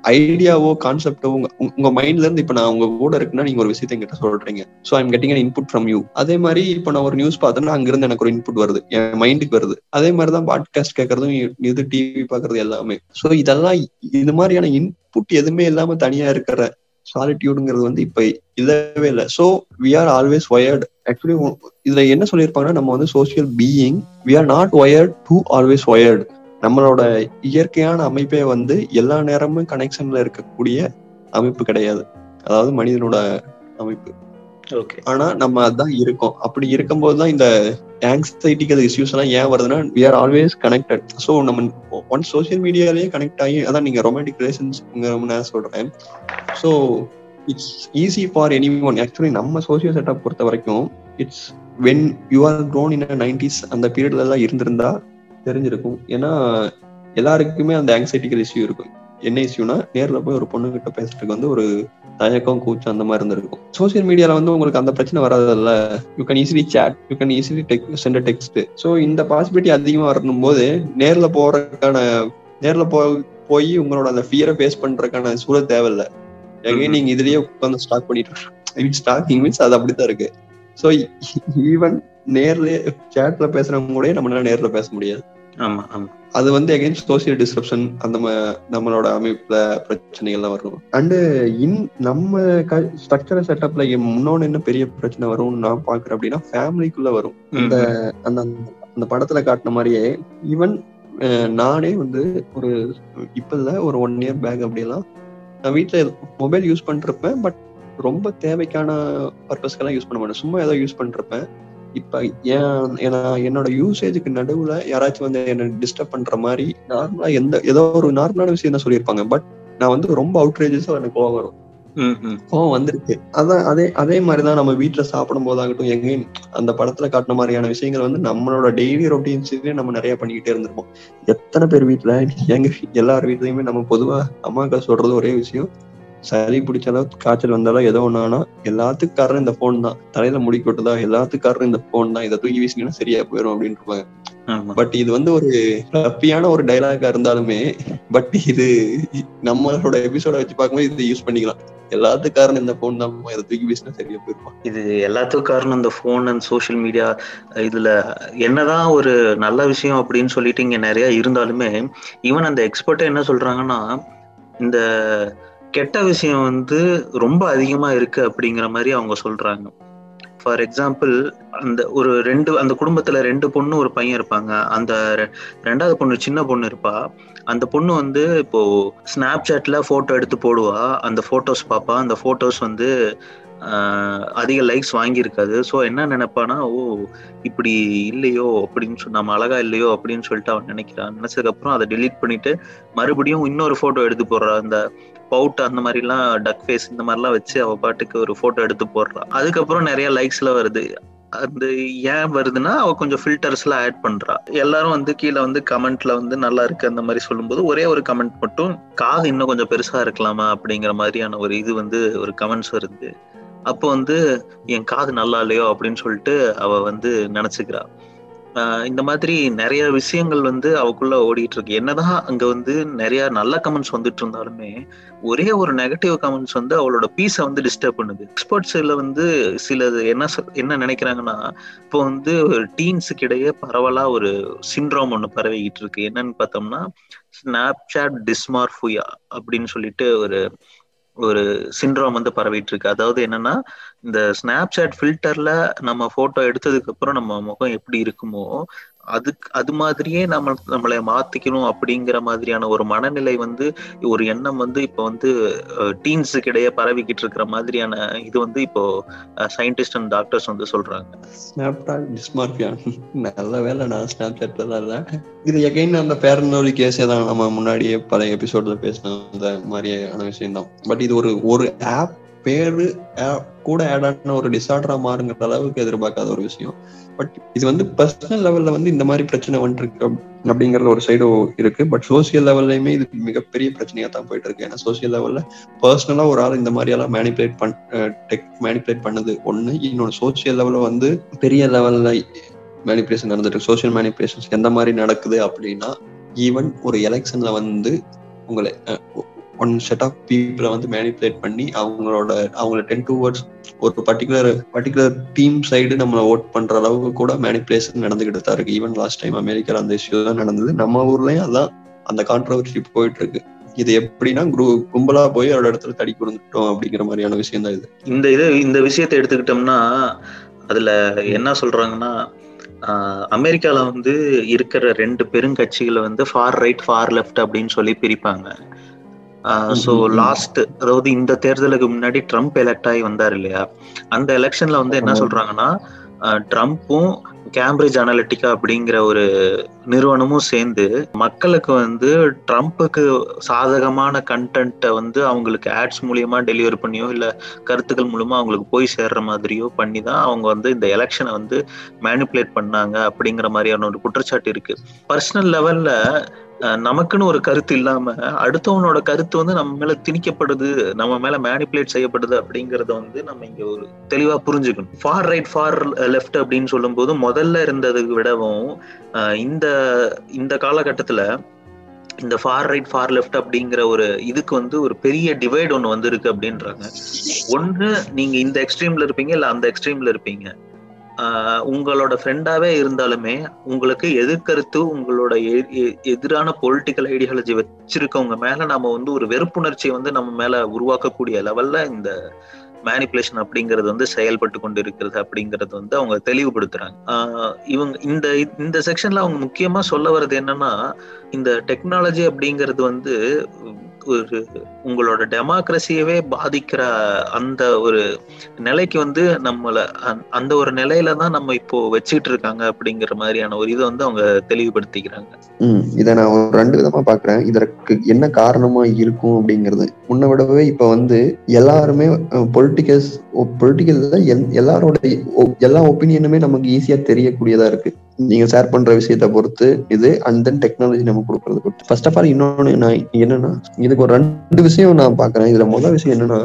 ஐடியாவோ கான்செப்டோ உங்க உங்க- மைண்ட்ல இருந்து இப்ப நான் உங்க கூட இருக்குன்னா நீங்க ஒரு விஷயத்தை என்கிட்ட சொல்றீங்க. So I'm getting an input from you அதே மாதிரி இப்ப நான் ஒரு நியூஸ் பார்த்தேன்னா அங்கிருந்து எனக்கு ஒரு இன்புட் வருது. என் மைண்டுக்கு வருது. அதே மாதிரி தான் பாட்காஸ்ட் கேட்கறதும் இது டிவி பாக்குறது எல்லாமே. சோ இதெல்லாம் இது மாதிரியான இன்புட் எதுவுமே இல்லாம தனியா இருக்கிற சாலிட்யூடுங்கிறது வந்து இப்ப இல்லவே இல்லை. So we are always wired actually இதுல என்ன சொல்லியிருப்பாங்கன்னா நம்ம வந்து social being we are not wired to always wired நம்மளோட இயற்கையான அமைப்பே வந்து எல்லா நேரமும் கனெக்ஷன்ல இருக்கக்கூடிய அமைப்பு கிடையாது. அதாவது மனிதனோட அமைப்பு. ஓகே ஆனா நம்ம அதான் இருக்கோம். அப்படி இருக்கும்போது தான் இந்த ஆங்ஸைட்டிக்கல் இஷ்யூஸ் எல்லாம் ஏன் வருதுன்னா we are always connected so நம்ம ஒன் சோஷியல் மீடியாலேயே கனெக்ட் ஆகி அதான் நீங்க ரொமான்டிக் ரிலேஷன்ஸ் நான் சொல்றேன். So it's easy for any one actually நம்ம சோசியல் செட்டப் பொறுத்த வரைக்கும் it's when you are grown in nineties அந்த பீரியட்ல எல்லாம் இருந்திருந்தா தெரிஞ்சிருக்கும். ஏன்னா எல்லாருக்குமே அந்த ஆங்ஸைட்டிக்கல் இஷ்யூ இருக்கும். என்ன இஷ்யூனா நேர்ல போய் ஒரு பொண்ணு கிட்ட பேசுறதுக்கு வந்து ஒரு தயக்கம் கூச்சம் அந்த மாதிரி இருந்திருக்கும். சோசியல் மீடியால வந்து உங்களுக்கு அந்த பிரச்சனை வராதுல்ல. You can easily chat you can easily tech send text so இந்த பாசிபிலிட்டி அதிகமா வரணும் போது நேர்ல போறதுக்கான நேர்ல போ போய் உங்களோட அந்த ஃபியரை ஃபேஸ் பண்றதுக்கான சூழல் தேவையில்ல. எகைன் நீங்க இதுலயே உட்காந்து ஸ்டாக் பண்ணிட்டு ஸ்டாக்கிங் மீன்ஸ் அது அப்படித்தான் இருக்கு. ஸோ ஈவன் நேர்ல சேட்ல பேசுறவங்க கூட நம்மளால நேர்ல பேச முடியாது. ஆமா ஆமா. அது வந்து அகைன் சோசியல் டிஸ்கிரிப்ஷன் அந்த நம்மளோட அமைப்புல பிரச்சனைகள்லாம் வரும். அண்டு இன் நம்ம ஸ்ட்ரக்சர் செட்டப்ல முன்னோன்னு என்ன பெரிய பிரச்சனை வரும்னு நான் பாக்குறேன் அப்படின்னா ஃபேமிலிக்குள்ள வரும். இந்த அந்த அந்த படத்துல காட்டின மாதிரியே ஈவன் நானே வந்து ஒரு இப்ப இல்ல ஒரு ஒன் இயர் பேக் அப்படியெல்லாம் நான் வீட்டுல மொபைல் யூஸ் பண்ணிருப்பேன் பட் ரொம்ப தேவைக்கான பர்பஸ்க்கெல்லாம் யூஸ் பண்ண மாட்டேன். சும்மா ஏதோ யூஸ் பண்ணிருப்பேன். இப்ப ஏன் ஏன்னா என்னோட யூசேஜுக்கு நடுவுல யாராச்சும் வந்து என்ன டிஸ்டர்ப் பண்ற மாதிரி நார்மலா எந்த ஏதோ ஒரு நார்மலான விஷயம் தான் சொல்லியிருப்பாங்க. பட் நான் வந்து ரொம்ப அவுட்ரேஜஸா எனக்கு கோவம் வரும். கோவம் வந்திருக்கு அதான் அதே அதே மாதிரிதான் நம்ம வீட்டுல சாப்பிடும் போதாகட்டும் எங்கேயும் அந்த படத்துல காட்டின மாதிரியான விஷயங்கள் வந்து நம்மளோட டெய்லி ரொட்டீன்ஸ்லயே நம்ம நிறைய பண்ணிக்கிட்டே இருந்திருப்போம். எத்தனை பேர் வீட்டுல எங்க எல்லார் வீட்லயுமே நம்ம பொதுவா அம்மாக்கா சொல்றது ஒரே விஷயம். சளி பிடிச்சாலும் காய்ச்சல் வந்தாலும் ஏதோ ஒண்ணானா எல்லாத்துக்கும் காரணம் இந்த போன் தான். தலையில முடி கொட்டுதா எல்லாத்துக்கும் காரணம் இந்த போன் தான். இதை தூக்கி வீசினீங்கன்னா சரியா போயிடும் அப்படின்னு இருப்பாங்க. பட் இது வந்து ஒரு ரப்பியான ஒரு டைலாகா இருந்தாலுமே பட் இது நம்மளோட எபிசோட வச்சு பார்க்கும்போது இது யூஸ் பண்ணிக்கலாம். எல்லாத்துக்கும் காரணம் இந்த போன் தான். இதை தூக்கி வீசினா சரியா போயிருப்பான் இது எல்லாத்துக்கும் காரணம் இந்த ஃபோன் அண்ட் சோஷியல் மீடியா இதுல என்னதான் ஒரு நல்ல விஷயம் அப்படின்னு சொல்லிட்டு இங்க நிறைய இருந்தாலுமே ஈவன் அந்த எக்ஸ்பர்ட்டே என்ன சொல்றாங்கன்னா இந்த கெட்ட விஷயம் வந்து ரொம்ப அதிகமா இருக்கு அப்படிங்கிற மாதிரி அவங்க சொல்றாங்க. ஃபார் எக்ஸாம்பிள் அந்த ஒரு ரெண்டு அந்த குடும்பத்துல ரெண்டு பொண்ணு ஒரு பையன் இருப்பாங்க. அந்த ரெ- ரெண்டாவது பொண்ணு சின்ன பொண்ணு இருப்பா. அந்த பொண்ணு வந்து இப்போ ஸ்னாப் சாட்ல போட்டோ எடுத்து போடுவா. அந்த போட்டோஸ் பார்ப்பா அந்த போட்டோஸ் வந்து அதிக லைக்ஸ் வாங்கியிருக்காது. ஸோ என்ன நினைப்பானா ஓ இப்படி இல்லையோ அப்படின்னு சொல்லி நம்ம அழகா இல்லையோ அப்படின்னு சொல்லிட்டு அவன் நினைக்கிறான். நினைச்சதுக்கப்புறம் அதை டெலீட் பண்ணிட்டு மறுபடியும் இன்னொரு போட்டோ எடுத்து போடுறா. அந்த பவுட் அந்த மாதிரிலாம் டக் ஃபேஸ் இந்த மாதிரிலாம் வச்சு அவ பாட்டுக்கு ஒரு ஃபோட்டோ எடுத்து போடுறா. அதுக்கப்புறம் நிறைய லைக்ஸ்ல வருது. அது ஏன் வருதுன்னா அவ கொஞ்சம் ஃபில்டர்ஸ் ஆட் பண்றா. எல்லாரும் வந்து கீழே வந்து கமெண்ட்ல வந்து நல்லா இருக்கு அந்த மாதிரி சொல்லும்போது ஒரே ஒரு கமெண்ட் மட்டும் காது இன்னும் கொஞ்சம் பெருசா இருக்கலாமா? அப்படிங்கிற மாதிரியான ஒரு இது வந்து ஒரு கமெண்ட்ஸ் வருது. அப்போ வந்து என் காது நல்லா இல்லையோ? அப்படின்னு சொல்லிட்டு அவ வந்து நினைச்சுக்கிறா. இந்த மாதிரி நிறைய விஷயங்கள் வந்து அவக்குள்ள ஓடிட்டு இருக்கு என்னதான் அங்க வந்து நிறைய நல்ல கமெண்ட்ஸ் வந்துட்டு இருந்தாலுமே ஒரே ஒரு நெகட்டிவ் கமெண்ட்ஸ் வந்து அவளோட பீஸை வந்து டிஸ்டர்ப் பண்ணுது. எக்ஸ்பர்ட்ஸ்ல வந்து சிலது என்ன சொல்- என்ன நினைக்கிறாங்கன்னா இப்போ வந்து டீன்ஸுக்கு இடையே பரவலா ஒரு சிண்ட்ரோம் ஒன்று பரவிக்கிட்டு இருக்கு என்னன்னு பார்த்தோம்னா ஸ்னாப்சாட் டிஸ்மார்ஃபுயா அப்படின்னு சொல்லிட்டு ஒரு ஒரு சிண்ட்ரோம் வந்து பரவிட்டு இருக்கு அதாவது என்னன்னா இந்த ஸ்னாப்சாட் ஃபில்டர்ல நம்ம போட்டோ எடுத்ததுக்கு அப்புறம் நம்ம முகம் எப்படி இருக்குமோ அதுக்கு அது மாதிரியே நம்ம நம்மளை மாத்திக்கணும் அப்படிங்கிற மாதிரியான ஒரு மனநிலை வந்து ஒரு எண்ணம் வந்து இப்போ வந்து டீன்ஸுக்கு இடையே பரவிக்கிட்டு இருக்கிற மாதிரியான இது வந்து இப்போ சயின்டிஸ்ட் அண்ட் டாக்டர்ஸ் வந்து சொல்றாங்க. ஸ்னாப்டாக் டிஸ்மார்பியா நல்ல வேலை நான் ஸ்னாப் சாட்ல தான் இது எகைன் அந்த பேரனோரி கேஸே தான் நம்ம முன்னாடியே பல எபிசோட்ல பேசின அந்த மாதிரியான விஷயம் தான். பட் இது ஒரு ஒரு ஆப் பேரு கூட ஆட் ஆன ஒரு டிசார்டரா மாறுங்கிற அளவுக்கு எதிர்பார்க்காத ஒரு விஷயம். பட் இது வந்து பர்சனல் லெவல்ல வந்து இந்த மாதிரி பிரச்சனை வந்துட்டு இருக்கு ஒரு சைடு இருக்கு. பட் சோசியல் லெவல்லையுமே இது மிகப்பெரிய பிரச்சனையா தான் போயிட்டு இருக்கு ஏன்னா சோசியல் லெவல்ல பர்சனலா ஒரு ஆள் இந்த மாதிரி எல்லாம் மேனிபுலேட் பண் டெக் மேனிபுலேட் பண்ணது ஒண்ணு. இன்னொன்று சோசியல் லெவல்ல வந்து பெரிய லெவல்ல மேனிபுலேஷன் நடந்துட்டு சோசியல் மேனிபுலேஷன்ஸ் எந்த மாதிரி நடக்குது அப்படின்னா ஈவன் ஒரு எலெக்ஷன்ல வந்து உங்களை ஒன் செட் ஆஃப் பீப்புளை வந்து மேனிப்புலேட் பண்ணி அவங்களோட அவங்கள டென் டூ வேர்ட்ஸ் ஒரு பர்டிகுலர் பர்டிகுலர் டீம் சைடு நம்மளை ஓட் பண்ற அளவுக்கு கூட மேனிப்புலேஷன் நடந்துகிட்டு தான் இருக்கு. ஈவன் லாஸ்ட் டைம் அமெரிக்கால அந்த இஷ்யூ தான் நடந்தது. நம்ம ஊர்லயும் அதான் அந்த கான்ட்ரவர்சி போயிட்டு இருக்கு. இது எப்படின்னா குரு கும்பலா போய் அவரோட இடத்துல தடி கொடுத்துட்டோம் அப்படிங்கிற மாதிரியான விஷயம் தான் இது. இந்த இது இந்த விஷயத்தை எடுத்துக்கிட்டோம்னா அதுல என்ன சொல்றாங்கன்னா அமெரிக்கால வந்து இருக்கிற ரெண்டு பெருங்கட்சிகளை வந்து ஃபார் ரைட் ஃபார் லெஃப்ட் அப்படின்னு சொல்லி பிரிப்பாங்க. ஸோ லாஸ்ட் அதாவது இந்த தேர்தலுக்கு முன்னாடி ட்ரம்ப் எலெக்ட் ஆகி வந்தார் இல்லையா? அந்த எலெக்ஷன்ல வந்து என்ன சொல்றாங்கன்னா ட்ரம்ப்பும் கேம்பிரிட்ஜ் அனாலிட்டிகா அப்படிங்கிற ஒரு நிறுவனமும் சேர்ந்து மக்களுக்கு வந்து ட்ரம்ப்புக்கு சாதகமான கண்டென்ட்டை வந்து அவங்களுக்கு ஆட்ஸ் மூலியமா டெலிவரி பண்ணியோ இல்ல கருத்துக்கள் மூலமா அவங்களுக்கு போய் சேர்ற மாதிரியோ பண்ணி தான் அவங்க வந்து இந்த எலெக்ஷனை வந்து மேனிப்புலேட் பண்ணாங்க அப்படிங்கிற மாதிரியான ஒரு குற்றச்சாட்டு இருக்கு. பர்சனல் லெவல்ல நமக்குன்னு ஒரு கருத்து இல்லாம அடுத்தவனோட கருத்து வந்து நம்ம மேல திணிக்கப்படுது நம்ம மேல மேனிப்புலேட் செய்யப்படுது அப்படிங்கறத வந்து நம்ம இங்க ஒரு தெளிவா புரிஞ்சுக்கணும். ஃபார் ரைட் ஃபார் லெஃப்ட் அப்படின்னு சொல்லும் போது முதல்ல இருந்ததை விடவும் இந்த இந்த காலகட்டத்துல இந்த ஃபார் ரைட் ஃபார் லெஃப்ட் அப்படிங்கிற ஒரு இதுக்கு வந்து ஒரு பெரிய டிவைட் ஒன்று வந்திருக்கு அப்படின்றாங்க. ஒன்று நீங்க இந்த எக்ஸ்ட்ரீம்ல இருப்பீங்க இல்லை அந்த எக்ஸ்ட்ரீம்ல இருப்பீங்க? உங்களோட ஃப்ரெண்டாவே இருந்தாலுமே உங்களுக்கு எதிர்கருத்து உங்களோட எதிரான பொலிட்டிக்கல் ஐடியாலஜி வச்சிருக்கவங்க மேல நம்ம வந்து ஒரு வெறுப்புணர்ச்சியை வந்து நம்ம மேல உருவாக்கக்கூடிய லெவல்ல இந்த மேனிப்புலேஷன் அப்படிங்கிறது வந்து செயல்பட்டு கொண்டு இருக்கிறது அப்படிங்கறது வந்து அவங்க தெளிவுபடுத்துறாங்க. இவங்க இந்த இந்த செக்ஷன்ல அவங்க முக்கியமா சொல்ல வர்றது என்னன்னா இந்த டெக்னாலஜி அப்படிங்கிறது வந்து ஒரு உங்களோட டெமோக்ரஸியவே பாதிக்கிற அந்த ஒரு நிலைக்கு வந்து நம்மளை அந்த ஒரு நிலையில தான் நம்ம இப்போ வச்சுக்கிட்டு இருக்காங்க அப்படிங்கிற மாதிரியான ஒரு இதை வந்து அவங்க தெளிவுபடுத்திக்கிறாங்க. ம் இதை நான் ஒரு ரெண்டு விதமா பாக்குறேன். இதற்கு என்ன காரணமா இருக்கும் அப்படிங்கிறது. முன்ன விடவே இப்ப வந்து எல்லாருமே பொலிட்டிக்கல்ஸ் பொலிட்டிக்கல் எல்லாரோட எல்லா ஒப்பீனியனுமே நமக்கு ஈஸியா தெரியக்கூடியதா இருக்கு. நீங்க ஷேர் பண்ற விஷயத்த பொறுத்து இது அண்ட் தென் டெக்னாலஜி நம்ம கொடுக்கறது பொறுத்து. ஃபர்ஸ்ட் ஆஃப் ஆல் இன்னொன்னு நான் என்னன்னா இதுக்கு ஒரு ரெண்டு விஷயம் நான் பாக்குறேன் இதுல முதல் விஷயம் என்னன்னா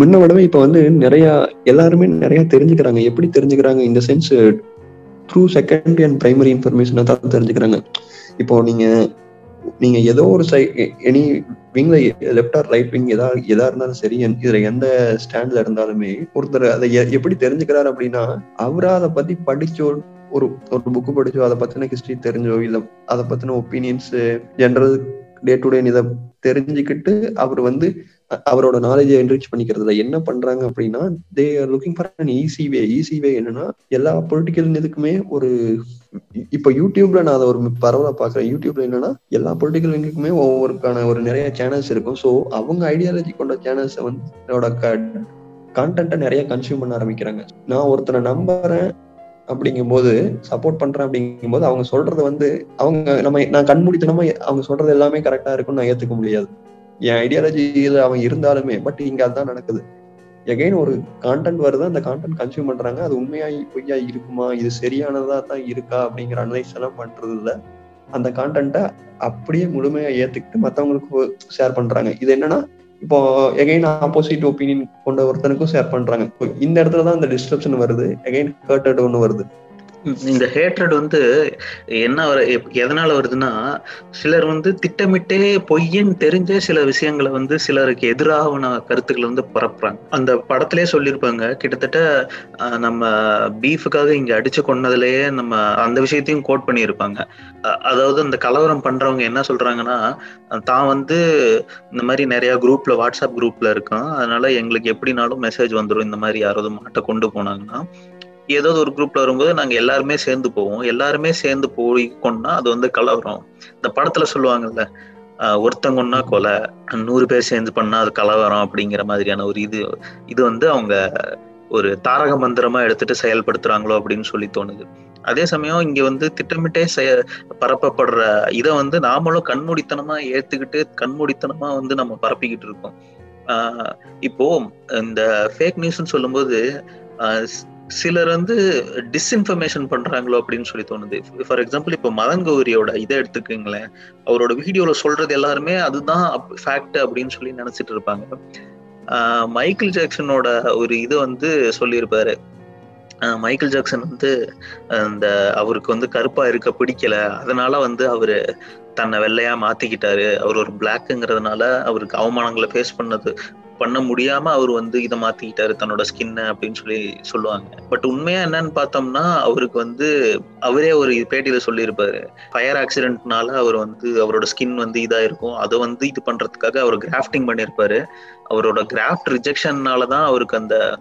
முன்ன விடவே இப்ப வந்து நிறைய எல்லாருமே நிறைய தெரிஞ்சுக்கிறாங்க. எப்படி தெரிஞ்சுக்கிறாங்க? இந்த sense through secondary and primary இன்ஃபர்மேஷனை தான் தெரிஞ்சுக்கிறாங்க. இப்போ நீங்க நீங்க ஏதோ ஒரு சை எனி விங்ல லெஃப்ட் ஆர் ரைட் விங் எதா எதா இருந்தாலும் சரி இதுல எந்த ஸ்டாண்ட்ல இருந்தாலுமே ஒருத்தர் அதை எப்படி தெரிஞ்சுக்கிறாரு அப்படின்னா அவரா அதை பத்தி படிச்சோ ஒரு ஒரு புக்கு படிச்சோ அதை பத்தின ஹிஸ்டரி தெரிஞ்சோ இல்ல அதை பத்தின opinions general day to day இதை தெரிஞ்சுக்கிட்டு அவர் வந்து அவரோட நாலேஜை என்ரிச் பண்ணிக்கிறதுல என்ன பண்றாங்க அப்படின்னா they are looking for an easy way easy way என்னன்னா எல்லா பொலிட்டிக்கல் இதுக்குமே ஒரு இப்போ யூடியூப்ல நான் அதை ஒரு பரவலா பாக்குறேன் யூடியூப்ல என்னன்னா எல்லா பொலிட்டிக்கல் இதுக்குமே ஒவ்வொருக்கான ஒரு நிறைய சேனல்ஸ் இருக்கும். ஸோ அவங்க ஐடியாலஜி கொண்ட சேனல்ஸை வந்து கான்டென்ட்டை நிறைய கன்சியூம் பண்ண ஆரம்பிக்கிறாங்க. நான் ஒருத்தனை நம்புறேன் அப்படிங்கும்போது சப்போர்ட் பண்றேன் அப்படிங்கும்போது அவங்க சொல்றது வந்து அவங்க நம்ம நான் கண்மூடித்தனமா அவங்க சொல்றது எல்லாமே கரெக்டா இருக்கும்னு நான் ஏத்துக்க முடியாது. என் ஐடியாலஜியில அவன் இருந்தாலுமே பட் இங்க அதுதான் நடக்குது. எகைன் ஒரு கான்டென்ட் வருது அந்த கான்டென்ட் கன்சியூம் பண்றாங்க அது உண்மையா பொய்யா இருக்குமா? இது சரியானதா தான் இருக்கா? அப்படிங்கிற அனலைஸ் எல்லாம் பண்றது இல்ல அந்த கான்டென்ட்டை அப்படியே முழுமையா ஏத்துக்கிட்டு மத்தவங்களுக்கு ஷேர் பண்றாங்க. இது என்னன்னா இப்போ எகைன் ஆப்போசிட் ஒப்பீனியன் கொண்ட ஒருத்தனுக்கும் ஷேர் பண்றாங்க. இந்த இடத்துல தான் இந்த டிஸ்கிரிப்ஷன் வருது. எகைன் ஹர்ட்டட் ஒன்று வருது. இந்த ஹேட்ரட் வந்து என்ன வர எதனால வருதுன்னா சிலர் வந்து திட்டமிட்டே பொய்யன்னு தெரிஞ்ச சில விஷயங்களை வந்து சிலருக்கு எதிராகன கருத்துக்களை வந்து பரப்புறாங்க. அந்த படத்திலே சொல்லியிருப்பாங்க கிட்டத்தட்ட நம்ம பீஃபுக்காக இங்க அடிச்சு கொண்டதுலயே நம்ம அந்த விஷயத்தையும் கோட் பண்ணியிருப்பாங்க. அதாவது அந்த கலவரம் பண்றவங்க என்ன சொல்றாங்கன்னா தான் வந்து இந்த மாதிரி நிறைய குரூப்ல வாட்ஸ்அப் குரூப்ல இருக்கும் அதனால எங்களுக்கு எப்படினாலும் மெசேஜ் வந்துடும் இந்த மாதிரி யாராவது மாட்டை கொண்டு போனாங்கன்னா ஏதாவது ஒரு குரூப்ல வரும்போது நாங்க எல்லாருமே சேர்ந்து போவோம். எல்லாருமே சேர்ந்து போய் கொண்டா அது வந்து கலவரம். இந்த படத்துல சொல்லுவாங்கல்ல ஒருத்தங்கொன்னா கொலை நூறு பேர் சேர்ந்து பண்ணா அது கலவரம் அப்படிங்கிற மாதிரியான ஒரு இது இது வந்து அவங்க ஒரு தாரக மந்திரமா எடுத்துட்டு செயல்படுத்துறாங்களோ அப்படின்னு சொல்லி தோணுது. அதே சமயம் இங்க வந்து திட்டமிட்டே செய பரப்பப்படுற இதை வந்து நாமளும் கண்மூடித்தனமா ஏத்துக்கிட்டு கண்மூடித்தனமா வந்து நம்ம பரப்பிக்கிட்டு இருக்கோம். இப்போ இந்த ஃபேக் நியூஸ்னு சொல்லும்போது சிலர் வந்து டிஸ்இன்ஃபர்மேஷன் பண்றாங்களோ அப்படின்னு சொல்லி தோணுது. ஃபார் எக்ஸாம்பிள் இப்போ மதன் கௌரியோட இதை எடுத்துக்கோங்களேன். அவரோட வீடியோல சொல்றது எல்லாருமே அதுதான் ஃபேக்ட் அப்படின்னு சொல்லி நினைச்சிட்டு இருப்பாங்க. மைக்கேல் ஜாக்சனோட ஒரு இது வந்து சொல்லியிருப்பாரு. மைக்கேல் ஜாக்சன் வந்து அந்த அவருக்கு வந்து கருப்பா இருக்க பிடிக்கல. அதனால வந்து அவரு தன்னை வெள்ளையா மாத்திக்கிட்டாரு. அவர் ஒரு பிளாக்குங்கிறதுனால அவருக்கு அவமானங்களை ஃபேஸ் பண்ணது. பண்ண முடியாம அவர் வந்து இதை மாத்திக்கிட்டாரு தன்னோட ஸ்கின்னு அப்படின்னு சொல்லி சொல்லுவாங்க. பட் உண்மையா என்னன்னு பார்த்தோம்னா அவருக்கு வந்து அவரே ஒரு பேட்டியில சொல்லியிருப்பாரு. ஃபயர் ஆக்சிடென்ட்னால அவர் வந்து அவரோட ஸ்கின் வந்து இதா இருக்கும் அதை வந்து இது பண்றதுக்காக அவர் கிராஃப்டிங் பண்ணியிருப்பாரு. அவரோட கிராஃப்ட் ரிஜெக்ஷன்னால தான் அவருக்கு அந்த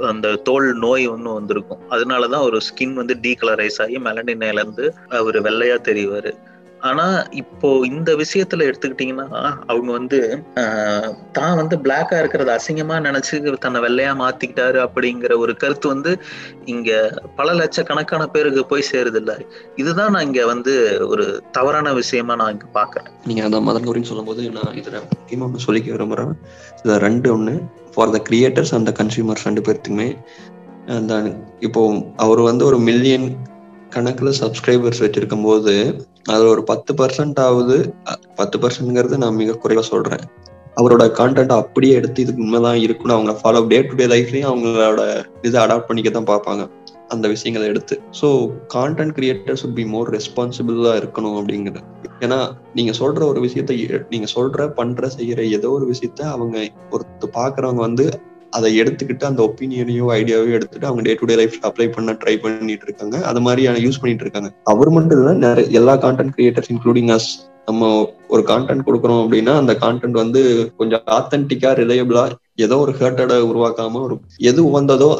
அந்த தோல் நோய் ஒன்று வந்திருக்கும். அதனாலதான் ஒரு ஸ்கின் வந்து டீ கலரைஸ் ஆகி மெலனின் இழந்து அவர் வெள்ளையா தெரிவாரு. ஆனா இப்போ இந்த விஷயத்துல எடுத்துக்கிட்டீங்கன்னா அவங்க வந்து தான் வந்து பிளாக்கா இருக்கிறத அசிங்கமா நினைச்சு தன்னை வெள்ளையா மாத்திக்கிட்டாரு அப்படிங்கிற ஒரு கருத்து வந்து இங்க பல லட்சக்கணக்கான பேருக்கு போய் சேருது இல்ல இதுதான் நான் இங்க வந்து ஒரு தவறான விஷயமா நான் இங்க பாக்குறேன் நீங்க அந்த மதன் கௌரின்னு சொல்லும்போது நான் இதுல முக்கியமா ஒன்று சொல்லிக்க விரும்புறேன். இதுல ரெண்டு ஒண்ணு for the creators the consumers ரெண்டு பேர்த்துக்குமே. இப்போ அவர் வந்து ஒரு மில்லியன் கணக்கில் சப்ஸ்கிரைபர்ஸ் வச்சிருக்கும் போது அதுல ஒரு பத்து பர்சன்ட் ஆகுது. பத்து பர்சன்ட்ங்கிறது நான் மிக குறைவா சொல்றேன். அவரோட கான்டென்ட் அப்படியே எடுத்து இதுக்கு உண்மைதான் இருக்குன்னு அவங்க ஃபாலோ டே டு டே லைஃப்லயும் அவங்களோட இதை அடாப்ட் பண்ணிக்க தான் பார்ப்பாங்க. அந்த விஷயங்களை எடுத்து. So content creator should be more ரெஸ்பான்சிபிளா இருக்கணும் அப்படிங்கிறது ஏன்னா நீங்க சொல்ற ஒரு விஷயத்த நீங்க சொல்ற பண்ற செய்யற ஏதோ ஒரு விஷயத்த அவங்க ஒருத்தர் பாக்குறவங்க வந்து அதை எடுத்துக்கிட்டு அந்த ஒப்பீனியனையோ ஐடியாவையோ எடுத்துட்டு அவங்க day to day life apply பண்ண ட்ரை பண்ணிட்டு இருக்காங்க. அது மாதிரியான யூஸ் பண்ணிட்டு இருக்காங்க. அவர் மட்டும் இல்லை நிறைய எல்லா கான்டென்ட் கிரியேட்டர்ஸ் இன்க்ளூடிங் அஸ் நம்ம ஒரு கான்டென்ட் கொடுக்குறோம் அப்படின்னா அந்த கான்டென்ட் வந்து கொஞ்சம் ஆத்தென்டிக்கா ரிலையபிளா ஏதோ ஒரு ஹேர்ட்டடை உருவாக்காம ஒரு எது வந்ததோ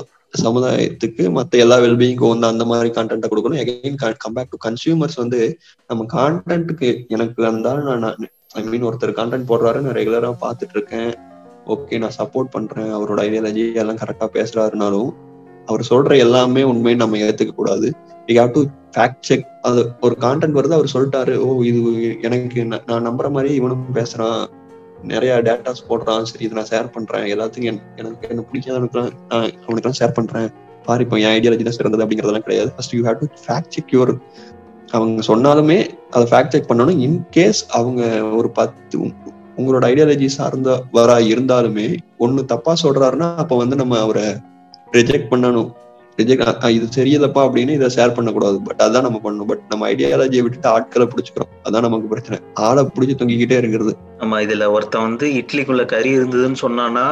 சமுதாயத்துக்கு மற்ற எல்லா வெல்பீயிங்க்கும் வந்து அந்த மாதிரி கான்டென்ட்டை கொடுக்கணும். எகைன் கம்பேக் டு கன்சியூமர்ஸ் வந்து நம்ம கான்டென்ட்டுக்கு எனக்கு வந்தாலும் நான் ஐ மீன் ஒருத்தர் கான்டென்ட் போடுறாரு நான் ரெகுலரா பாத்துட்டு இருக்கேன். ஓகே நான் சப்போர்ட் பண்றேன். அவரோட ஐடியாலஜி எல்லாம் கரெக்டா பேசுறாருனாலும் அவர் சொல்ற எல்லாமே உண்மையை நம்ம ஏத்துக்க கூடாது. We have to fact check அது ஒரு கான்டென்ட் வருது அவர் சொல்லிட்டாரு ஓ இது எனக்கு நான் நம்புற மாதிரி இவனும் பேசுறான். நிறைய டேட்டாஸ் போடுறான். சரி இதை நான் ஷேர் பண்றேன். எல்லாத்துக்கும் எனக்கு என்ன பிடிக்காதவனுக்குலாம் நான் அவனுக்குலாம் ஷேர் பண்றேன். பாரு இப்போ என் ஐடியாலஜி தான் சிறந்தது அப்படிங்கிறதெல்லாம் கிடையாது. First you have to fact check your அவங்க சொன்னாலுமே அதை ஃபேக்ட் செக் பண்ணணும். இன்கேஸ் அவங்க ஒரு பத்து உங்களோட ஐடியாலஜி சார்ந்த வரா இருந்தாலுமே ஒண்ணு தப்பா சொல்றாருன்னா அப்ப வந்து நம்ம அவரை ரிஜெக்ட் பண்ணணும். ரிஜெக்ட் இது சரியதப்பா அப்படின்னு இதை ஷேர் பண்ணக்கூடாது. பட் அதான் நம்ம பண்ணணும். பட் நம்ம ஐடியாலஜியை விட்டுட்டு ஆட்களை பிடிச்சிக்கிறோம். அதான் நமக்கு பிரச்சனை. ஆளை பிடிச்சி தொங்கிக்கிட்டே இருக்கிறது. ஆமா இதுல ஒருத்தன் வந்து இட்லிக்குள்ள கறி இருந்ததுன்னு சொன்னானா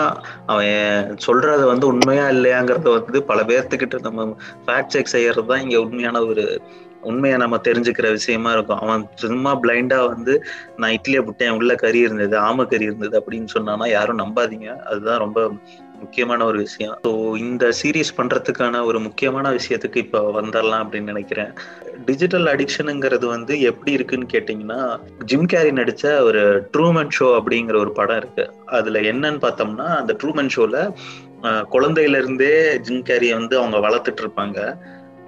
அவன் சொல்றது வந்து உண்மையா இல்லையாங்கிறத வந்து பல பேர்த்துக்கிட்ட நம்ம ஃபேக்ட் செக் செய்யறது தான் இங்க உண்மையான ஒரு உண்மையை நம்ம தெரிஞ்சுக்கிற விஷயமா இருக்கும். அவன் சும்மா பிளைண்டா வந்து நான் இட்லியை விட்டேன் உள்ள கறி இருந்தது ஆம கறி இருந்தது அப்படின்னு சொன்னானா யாரும் நம்பாதீங்க. அதுதான் ரொம்ப முக்கியமான ஒரு விஷயம். ஸோ இந்த சீரீஸ் பண்றதுக்கான ஒரு முக்கியமான விஷயத்துக்கு இப்போ வந்துடலாம் அப்படின்னு நினைக்கிறேன். டிஜிட்டல் அடிக்ஷனுங்கிறது வந்து எப்படி இருக்குன்னு கேட்டிங்கன்னா ஜிம் கேரி நடிச்ச ஒரு ட்ரூமன் ஷோ அப்படிங்கிற ஒரு படம் இருக்கு. அதுல என்னன்னு பார்த்தோம்னா அந்த ட்ரூமன் ஷோல குழந்தையில இருந்தே ஜிம் கேரியை வந்து அவங்க வளர்த்துட்டு இருப்பாங்க.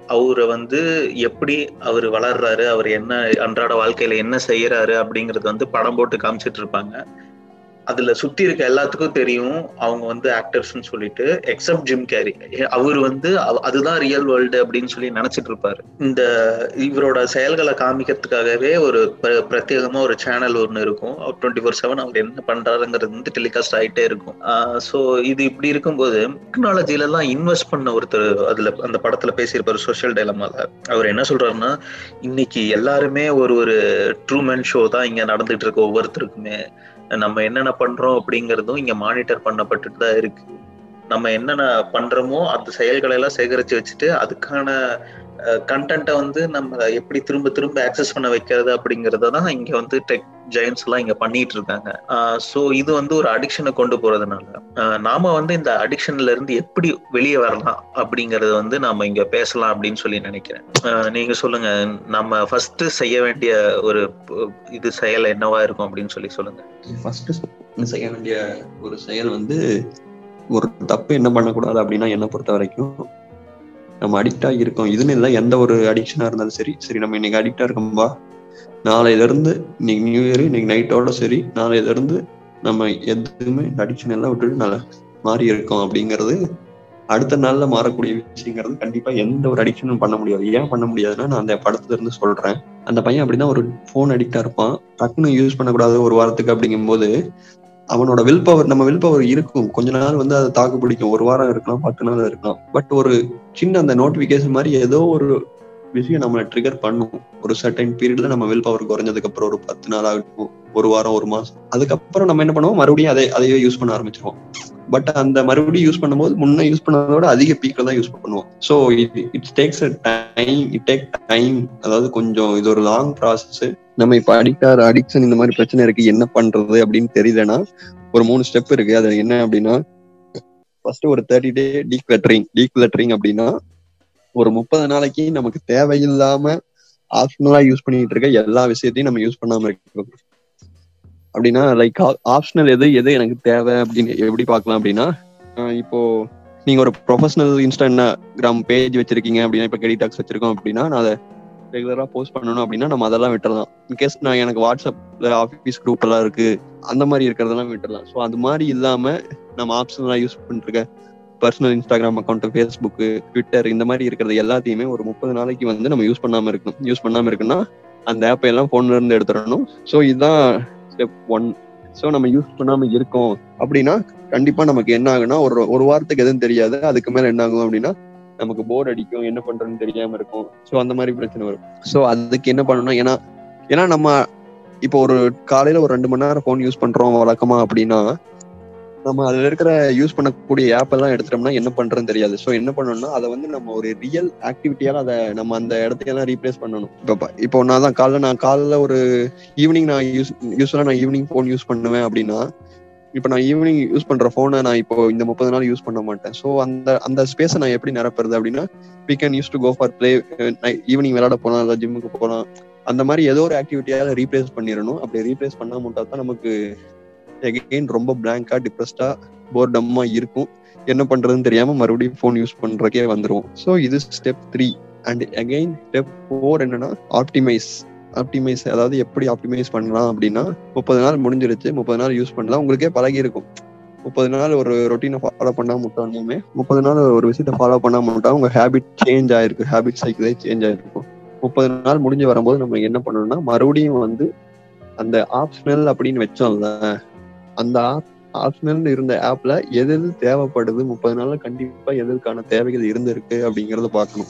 அவரை வந்து எப்படி அவர் வளர்றாரு அவர் என்ன அன்றாட வாழ்க்கையில என்ன செய்யறாரு அப்படிங்கறது வந்து படம் போட்டு காமிச்சிட்டு இருப்பாங்க. அதுல சுத்தி இருக்க எல்லாத்துக்கும் தெரியும் அவங்க வந்து ஆக்டர்ஸ்னு சொல்லிட்டு எக்ஸப்ட் ஜிம் கேரி அவர் வந்து அதுதான் ரியல் வேர்ல்டு அப்படின்னு சொல்லி நினைச்சிட்டு இருப்பாரு. இந்த இவரோட செயல்களை காமிக்கிறதுக்காகவே ஒரு பிரத்யேகமா ஒரு சேனல் ஒன்று இருக்கும். டுவெண்ட்டி ஃபோர் செவன் அவர் என்ன பண்றாருங்கிறது வந்து டெலிகாஸ்ட் ஆகிட்டே இருக்கும். ஸோ இது இப்படி இருக்கும்போது டெக்னாலஜில எல்லாம் இன்வெஸ்ட் பண்ண ஒருத்தர் அதுல அந்த படத்துல பேசியிருப்பாரு சோசியல் டைலமால அவர் என்ன சொல்றாருன்னா இன்னைக்கு எல்லாருமே ஒரு ஒரு ட்ரூமேன் ஷோ தான் இங்க நடந்துட்டு இருக்கு ஒவ்வொருத்தருக்குமே. நம்ம என்னென்ன பண்றோம் அப்படிங்கறதும் இங்க மானிட்டர் பண்ணப்பட்டுட்டு தான் இருக்கு. நம்ம என்னென்ன பண்றோமோ அந்த செயல்களை எல்லாம் சேகரிச்சு வச்சுட்டு அதுக்கான கண்டென்ட்டை வந்து நம்ம எப்படி திரும்ப திரும்ப ஆக்சஸ் பண்ண வைக்கிறது அப்படிங்கறத தான் இங்க வந்து டெக் ஜெயின்ஸ் எல்லாம் இங்க பண்ணிட்டு இருக்காங்க. ஸோ இது வந்து ஒரு அடிக்ஷனை கொண்டு போறதுனால. நாம வந்து இந்த அடிக்ஷன்ல இருந்து எப்படி வெளியே வரலாம் அப்படிங்கறத வந்து நாம இங்க பேசலாம் அப்படின்னு சொல்லி நினைக்கிறேன். நீங்க சொல்லுங்க நம்ம ஃபர்ஸ்ட் செய்ய வேண்டிய ஒரு இது செயல் என்னவா இருக்கும் அப்படின்னு சொல்லி சொல்லுங்க. ஃபர்ஸ்ட் செய்ய வேண்டிய ஒரு செயல் வந்து ஒரு தப்பு என்ன பண்ணக்கூடாது அப்படின்னா என்ன பொறுத்த வரைக்கும் நம்ம அடிக்டா இருக்கோம். இதுன்னு இல்லை எந்த ஒரு அடிக்ஷனா இருந்தாலும் சரி சரி நம்ம இன்னைக்கு அடிக்டா இருக்கோம்பா. நாளையில இருந்து இன்னைக்கு நியூ இயர் இன்னைக்கு நைட்டோட சரி நாளையில இருந்து நம்ம எதுவுமே இந்த அடிக்ஷன் எல்லாம் விட்டுட்டு நல்லா மாறி இருக்கோம் அப்படிங்கிறது அடுத்த நாள்ல மாறக்கூடிய விஷயங்கிறது கண்டிப்பா எந்த ஒரு அடிக்ஷனும் பண்ண முடியாது. ஏன் பண்ண முடியாதுன்னா நான் அந்த படத்துல இருந்து சொல்றேன். அந்த பையன் அப்படின்னா ஒரு போன் அடிக்டா இருப்பான். டக்குன்னு யூஸ் பண்ணக்கூடாது ஒரு வாரத்துக்கு அப்படிங்கும்போது அவனோட வில் பவர் நம்ம வில் பவர் இருக்கும். கொஞ்ச நாள் வந்து அதை தாக்கு பிடிக்கும். ஒரு வாரம் இருக்கலாம் பத்து நாள் இருக்கலாம். பட் ஒரு சின்ன அந்த நோட்டிபிகேஷன் மாதிரி ஏதோ ஒரு விஷயம் நம்மளை ட்ரிகர் பண்ணும். ஒரு சர்டைன் பீரியட்ல நம்ம வில் பவர் குறைஞ்சதுக்கு அப்புறம் ஒரு பத்து நாள் ஆகட்டும் ஒரு வாரம் ஒரு மாசம். அதுக்கப்புறம் நம்ம என்ன பண்ணுவோம்? மறுபடியும் அதை அதையே யூஸ் பண்ண ஆரம்பிச்சிருவோம். பட் அந்த மறுபடியும் யூஸ் பண்ணும்போது முன்ன யூஸ் பண்ணதோட அதிக பீக்ல தான் யூஸ் பண்ணுவோம். So it it's takes a time it take time அதாவது கொஞ்சம் இது ஒரு லாங் ப்ராசஸ் நம்ம இப்ப அடிக்டார் அடிக்ஷன் இந்த மாதிரி பிரச்சனை இருக்கு என்ன பண்றது அப்படின்னு தெரியலன்னா ஒரு மூணு ஸ்டெப் இருக்கு. அது என்ன அப்படின்னா ஃபர்ஸ்ட் ஒரு தேர்ட்டி டே டீக்லட்டரிங் டீக்லட்டரிங் அப்படின்னா ஒரு முப்பது நாளைக்கு நமக்கு தேவையில்லாம ஆப்ஷனலா யூஸ் பண்ணிட்டு இருக்க எல்லா விஷயத்தையும் நம்ம யூஸ் பண்ணாம இருக்கோம் அப்படின்னா லைக் ஆப்ஷனல் எது எது எனக்கு தேவை அப்படின்னு எப்படி பார்க்கலாம் அப்படின்னா இப்போ நீங்க ஒரு ப்ரொஃபஷனல் இன்ஸ்டாகிராம் பேஜ் வச்சிருக்கீங்க அப்படின்னா இப்போ கெடிடாக்ஸ் வச்சிருக்கோம் அப்படின்னா நான் அதை ரெகுலரா போஸ்ட் பண்ணணும் அப்படின்னா நம்ம அதெல்லாம் விட்டுறலாம். இன்கேஸ் நான் எனக்கு வாட்ஸ்அப்ல ஆஃபீஸ் குரூப் எல்லாம் இருக்கு அந்த மாதிரி இருக்கிறதெல்லாம் விட்டுறலாம். ஸோ அது மாதிரி இல்லாம நம்ம ஆப்ஷன்லாம் யூஸ் பண்ணிருக்க personal Instagram account Facebook Twitter இந்த மாதிரி இருக்கிறது எல்லாத்தையுமே ஒரு முப்பது நாளைக்கு வந்து நம்ம யூஸ் பண்ணாம இருக்கணும். யூஸ் பண்ணாம இருக்குன்னா அந்த ஆப்பை எல்லாம் போன்ல இருந்து எடுத்துடணும். ஸோ இதுதான் ஸ்டெப் ஒன் ஸோ நம்ம யூஸ் பண்ணாம இருக்கோம் அப்படின்னா கண்டிப்பா நமக்கு என்ன ஆகுனா ஒரு ஒரு வாரத்துக்கு எதுவும் தெரியாது. அதுக்கு மேல என்ன ஆகும் அப்படின்னா நமக்கு போர் அடிக்கும் என்ன பண்றோம்னு தெரியாம இருக்கும். ஸோ அந்த மாதிரி பிரச்சனை வரும். ஸோ அதுக்கு என்ன பண்ணணும்? ஏன்னா ஏன்னா நம்ம இப்போ ஒரு காலையில ஒரு ரெண்டு மணி நேரம் ஃபோன் யூஸ் பண்றோம் வழக்கமா அப்படின்னா நம்ம அதுல இருக்கிற யூஸ் பண்ணக்கூடிய ஆப் எல்லாம் எடுத்துட்டோம்னா என்ன பண்றதுன்னு தெரியாது. ஸோ என்ன பண்ணணும்னா அதை வந்து நம்ம ஒரு ரியல் ஆக்டிவிட்டியால அதை நம்ம அந்த இடத்துக்கெல்லாம் ரீப்ளேஸ் பண்ணணும். இப்போ இப்போ நான் தான் காலைல நான் காலைல ஒரு ஈவினிங் நான் யூஸ் யூஸ்வலா நான் ஈவினிங் ஃபோன் யூஸ் பண்ணுவேன் அப்படின்னா இப்போ நான் ஈவினிங் யூஸ் பண்ற ஃபோனை நான் இப்போ இந்த முப்பது நாள் யூஸ் பண்ண மாட்டேன். ஸோ அந்த அந்த ஸ்பேஸை நான் எப்படி நிரப்புறது அப்படின்னா we can use to go for play evening விளையாட போகலாம் இல்லை ஜிம்முக்கு போகலாம் அந்த மாதிரி ஏதோ ஒரு ஆக்டிவிட்டியால ரீப்ளேஸ் பண்ணிடணும். அப்படி ரீப்ளேஸ் பண்ண மட்டும் தான் நமக்கு எகெயின் ரொம்ப பிளாங்கா டிப்ரெஸ்டா போர்டம்மா இருக்கும். என்ன பண்றதுன்னு தெரியாம மறுபடியும் ஃபோன் யூஸ் பண்றக்கே வந்துருவோம். ஸோ இது step three and again step four என்னன்னா ஆப்டிமைஸ் ஆப்டிமைஸ் அதாவது எப்படி ஆப்டிமைஸ் பண்ணலாம் அப்படின்னா முப்பது நாள் முடிஞ்சிருச்சு முப்பது நாள் யூஸ் பண்ணலாம் உங்களுக்கே பழகி இருக்கும் முப்பது நாள் ஒரு ரொட்டீனை ஃபாலோ பண்ணா முட்டோன்னே முப்பது நாள் ஒரு விஷயத்தை ஃபாலோ பண்ணா மட்டும் உங்க ஹேபிட் சேஞ்ச் ஆயிருக்கு ஹேபிட் சைக்கிளே சேஞ்ச் ஆயிருக்கும் முப்பது நாள் முடிஞ்சு வரும்போது நம்ம என்ன பண்ணணும்னா மறுபடியும் வந்து அந்த ஆப்ஷனல் அப்படின்னு வச்சோம்ல அந்த ஆப் ஆப்ஷனல் இருந்த ஆப்ல எது எது தேவைப்படுது முப்பது நாள்ல கண்டிப்பா எதற்கான தேவைகள் இருந்திருக்கு அப்படிங்கறத பார்க்கணும்.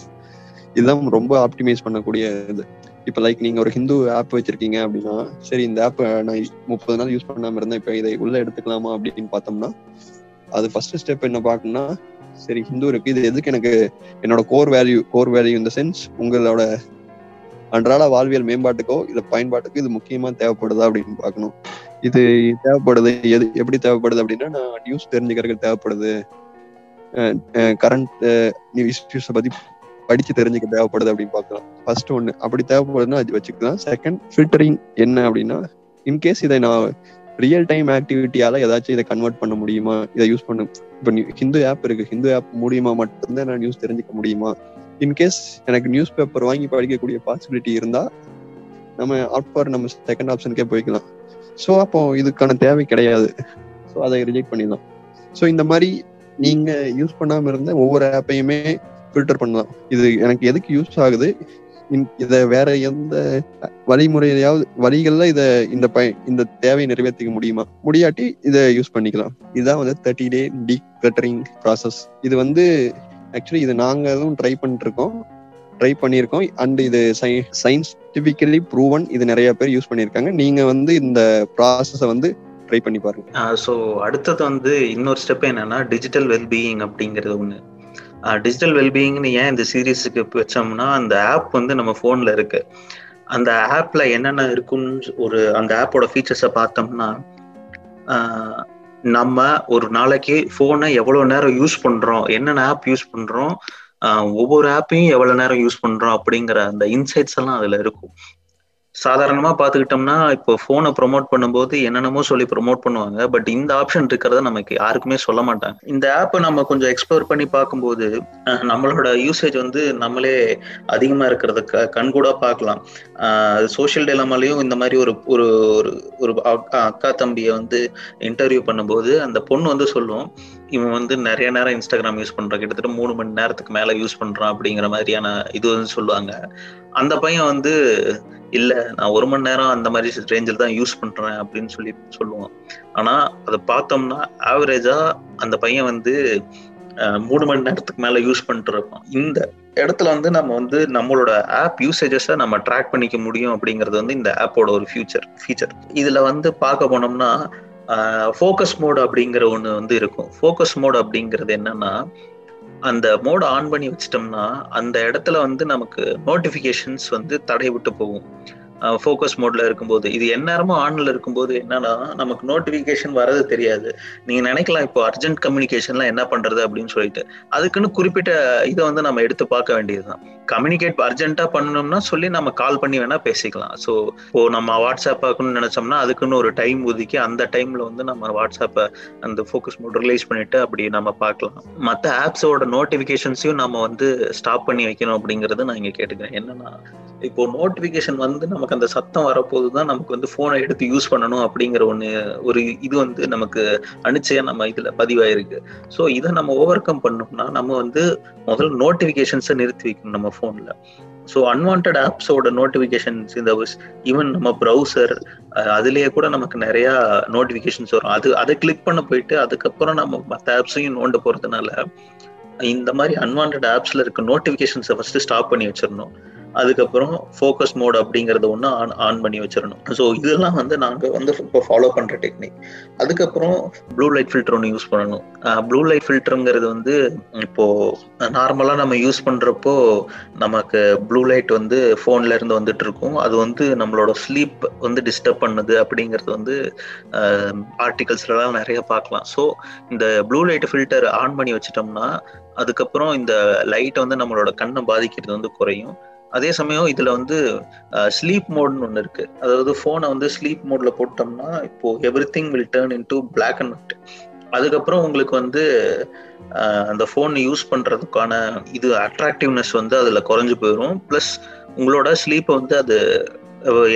இதுதான் ரொம்ப ஆப்டிமைஸ் பண்ணக்கூடிய இது இப்ப லைக் நீங்க ஒரு ஹிந்து ஆப் வச்சிருக்கீங்க அப்படின்னா சரி இந்த ஆப் நான் முப்பது நாள் யூஸ் பண்ணாம இருந்தேன் இப்ப இதை உள்ள எடுத்துக்கலாமா அப்படின்னு பார்த்தோம்னா அது ஃபர்ஸ்ட் ஸ்டெப் என்ன பார்க்கணும்னா சரி ஹிந்து இருக்கு. இது எதுக்கு எனக்கு என்னோட கோர் வேல்யூ கோர் வேல்யூ இந்த சென்ஸ் உங்களோட அன்றாட வாழ்வியல் மேம்பாட்டுக்கோ இல்ல பயன்பாட்டுக்கோ இது முக்கியமா தேவைப்படுதா அப்படின்னு பார்க்கணும். இது தேவைப்படுது எது எப்படி தேவைப்படுது அப்படின்னா நான் நியூஸ் தெரிஞ்சுக்கிறதுக்கு தேவைப்படுது. கரண்ட் இஷ்யூஸை பத்தி படிச்சு தெரிஞ்சுக்க தேவைப்படுது அப்படின்னு பார்க்கலாம். ஃபர்ஸ்ட் ஒன்று அப்படி தேவைப்படுதுன்னா அது வச்சுக்கலாம். செகண்ட் ஃபில்டரிங் என்ன அப்படின்னா இன்கேஸ் இதை நான் ரியல் டைம் ஆக்டிவிட்டியால ஏதாச்சும் இதை கன்வெர்ட் பண்ண முடியுமா? இதை யூஸ் பண்ணு இப்போ ஹிந்து ஆப் இருக்கு. ஹிந்து ஆப் மூலியமா மட்டும்தான் நான் நியூஸ் தெரிஞ்சுக்க முடியுமா? இன்கேஸ் எனக்கு நியூஸ் பேப்பர் வாங்கி படிக்கக்கூடிய பாசிபிலிட்டி இருந்தா நம்ம ஆஃப்டர் நம்ம செகண்ட் ஆப்ஷனுக்கே போய்க்கலாம். ஸோ அப்போ இதுக்கான தேவை கிடையாது. ஸோ அதை ரிஜெக்ட் பண்ணிடலாம். ஸோ இந்த மாதிரி நீங்க யூஸ் பண்ணாம இருந்த ஒவ்வொரு ஆப்பையுமே ஃபில்டர் பண்ணலாம். இது எனக்கு எதுக்கு யூஸ் ஆகுது? இதை வேற எந்த வழிமுறையாவது வழிகள்ல இத இந்த ப இந்த தேவையை நிறைவேற்றிக்க முடியுமா? முடியாட்டி இதை யூஸ் பண்ணிக்கலாம். இதுதான் வந்து thirty day decluttering process இது வந்து ஆக்சுவலி இது நாங்க எதுவும் ட்ரை பண்ணிட்டு இருக்கோம் ட்ரை பண்ணியிருக்கோம். அண்ட் இது சயின்ஸ்டிபிக்கலி ப்ரூவன் இது நிறைய பேர் யூஸ் பண்ணியிருக்காங்க. நீங்க வந்து இந்த ப்ராசஸை வந்து ட்ரை பண்ணி பாருங்க. ஸோ அடுத்தது வந்து இன்னொரு ஸ்டெப் என்னன்னா டிஜிட்டல் வெல்பீயிங் அப்படிங்கிறது ஒன்று டிஜிட்டல் வெல்பீயிங்னு ஏன் இந்த சீரீஸுக்கு வச்சோம்னா அந்த ஆப் வந்து நம்ம ஃபோனில் இருக்கு. அந்த ஆப்பில் என்னென்ன இருக்குன்னு ஒரு அந்த ஆப்போட ஃபீச்சர்ஸை பார்த்தோம்னா நம்ம ஒரு நாளைக்கு ஃபோனை எவ்வளோ நேரம் யூஸ் பண்ணுறோம் என்னென்ன ஆப் யூஸ் பண்ணுறோம் ஒவ்வொரு ஆப்பையும் எவ்வளோ நேரம் யூஸ் பண்ணுறோம் அப்படிங்கிற அந்த இன்சைட்ஸ் எல்லாம் அதில் இருக்கும். சாதாரணமா பாத்துக்கிட்டோம்னா இப்போ போனை ப்ரொமோட் பண்ணும்போது என்னென்னமோ சொல்லி ப்ரொமோட் பண்ணுவாங்க. பட் இந்த ஆப்ஷன் இருக்கிறத நமக்கு யாருக்குமே சொல்ல மாட்டாங்க. இந்த ஆப்பை நம்ம கொஞ்சம் எக்ஸ்ப்ளோர் பண்ணி பார்க்கும்போது நம்மளோட யூசேஜ் வந்து நம்மளே அதிகமா இருக்கிறத கண்கூட பார்க்கலாம். சோசியல் டெலமாலையும் இந்த மாதிரி ஒரு ஒரு ஒரு அக்கா தம்பியை வந்து இன்டர்வியூ பண்ணும்போது அந்த பொண்ணு வந்து சொல்லும் இவன் வந்து நிறைய நேரம் இன்ஸ்டாகிராம் யூஸ் பண்றான். கிட்டத்தட்ட மூணு மணி நேரத்துக்கு மேல யூஸ் பண்றான். அப்படிங்கிற மாதிரியான இது வந்து சொல்லுவாங்க. அந்த பையன் வந்து இல்ல நான் ஒரு மணி நேரம் அந்த மாதிரி ரேஞ்சில் தான் யூஸ் பண்றேன் அப்படின்னு சொல்லி சொல்லுவான். ஆனா அதை பார்த்தோம்னா ஆவரேஜா அந்த பையன் வந்து மூணு மணி நேரத்துக்கு மேல யூஸ் பண்ணிட்டு இருப்பான். இந்த இடத்துல வந்து நம்ம வந்து நம்மளோட ஆப் யூசேஜஸை நம்ம ட்ராக் பண்ணிக்க முடியும் அப்படிங்கிறது வந்து இந்த ஆப்போட ஒரு ஃபியூச்சர் ஃபீச்சர் இதுல வந்து பார்க்க போனோம்னா ஃபோக்கஸ் மோட் அப்படிங்கிற ஒன்று வந்து இருக்கும். ஃபோக்கஸ் மோட் அப்படிங்கிறது என்னன்னா அந்த மோட் ஆன் பண்ணி வச்சிட்டோம்னா அந்த இடத்துல வந்து நமக்கு நோட்டிஃபிகேஷன்ஸ் வந்து தடை விட்டு போகும். ஃபோக்கஸ் மோட்ல இருக்கும்போது இது எந்நேரமும் ஆன்ல இருக்கும்போது என்னன்னா நமக்கு நோட்டிபிகேஷன் வரது தெரியாது. நீங்க நினைக்கலாம் இப்போ அர்ஜென்ட் கம்யூனிகேஷன்லாம் என்ன பண்றது அப்படின்னு சொல்லிட்டு. அதுக்குன்னு குறிப்பிட்ட இதை வந்து நம்ம எடுத்து பார்க்க வேண்டியதுதான். கம்யூனிகேட் அர்ஜென்ட்டா பண்ணணும்னா சொல்லி நம்ம கால் பண்ணி வேணா பேசிக்கலாம். ஸோ இப்போ நம்ம வாட்ஸ்அப் பார்க்கணும்னு நினைச்சோம்னா அதுக்குன்னு ஒரு டைம் ஒதுக்கி அந்த டைம்ல வந்து நம்ம வாட்ஸ்அப்பை அந்த ஃபோக்கஸ் மோட் ரிலீஸ் பண்ணிட்டு அப்படி நம்ம பார்க்கலாம். மற்ற ஆப்ஸோட நோட்டிபிகேஷன்ஸையும் நம்ம வந்து ஸ்டாப் பண்ணி வைக்கணும் அப்படிங்கறது நான் இங்க கேட்டுக்கிறேன். என்னன்னா இப்போ நோட்டிபிகேஷன் வந்து நமக்கு அந்த சத்தம் வரப்போது தான் நமக்கு வந்து போனை எடுத்து யூஸ் பண்ணணும் அப்படிங்கிற ஒன்று ஒரு இது வந்து நமக்கு அனுச்சையா நம்ம இதுல பதிவாயிருக்கு. ஸோ இதை நம்ம ஓவர் கம் பண்ணோம்னா நம்ம வந்து முதல்ல நோட்டிபிகேஷன்ஸை நிறுத்தி வைக்கணும் நம்ம ஃபோன்ல ஸோ அன்வான்ட் ஆப்ஸோட நோட்டிபிகேஷன்ஸ் இந்த ஈவன் நம்ம ப்ரௌசர் அதுலேயே கூட நமக்கு நிறைய நோட்டிபிகேஷன்ஸ் வரும். அது அதை கிளிக் பண்ண போயிட்டு அதுக்கப்புறம் நம்ம மற்ற ஆப்ஸையும் நோண்ட போறதுனால இந்த மாதிரி அன்வான்ட் ஆப்ஸ்ல இருக்க நோட்டிபிகேஷன்ஸை ஃபர்ஸ்ட் ஸ்டாப் பண்ணி வச்சிடணும். அதுக்கப்புறம் ஃபோக்கஸ் மோட் அப்படிங்கறது ஒன்று ஆன் ஆன் பண்ணி வச்சிடணும். ஸோ இதெல்லாம் வந்து நாங்கள் வந்து இப்போ ஃபாலோ பண்ணுற டெக்னிக் அதுக்கப்புறம் ப்ளூ லைட் ஃபில்டர் ஒன்று யூஸ் பண்ணணும். ப்ளூ லைட் ஃபில்டருங்கிறது வந்து இப்போ நார்மலாக நம்ம யூஸ் பண்ணுறப்போ நமக்கு ப்ளூ லைட் வந்து ஃபோன்ல இருந்து வந்துட்டு இருக்கும். அது வந்து நம்மளோட ஸ்லீப் வந்து டிஸ்டர்ப் பண்ணுது அப்படிங்கிறது வந்து ஆர்டிகல்ஸ்லாம் நிறைய பார்க்கலாம். ஸோ இந்த ப்ளூ லைட் ஃபில்டர் ஆன் பண்ணி வச்சிட்டோம்னா அதுக்கப்புறம் இந்த லைட் வந்து நம்மளோட கண்ணை பாதிக்கிறது வந்து குறையும். அதே சமயம் இதுல வந்து ஸ்லீப் மோட்னு ஒன்று இருக்கு. அதாவது ஃபோனை வந்து ஸ்லீப் மோட்ல போட்டோம்னா இப்போ everything will turn into black and white அதுக்கப்புறம் உங்களுக்கு வந்து அந்த ஃபோன் யூஸ் பண்றதுக்கான இது அட்ராக்டிவ்னஸ் வந்து அதுல குறைஞ்சு போயிடும் ப்ளஸ் உங்களோட ஸ்லீப்பை வந்து அது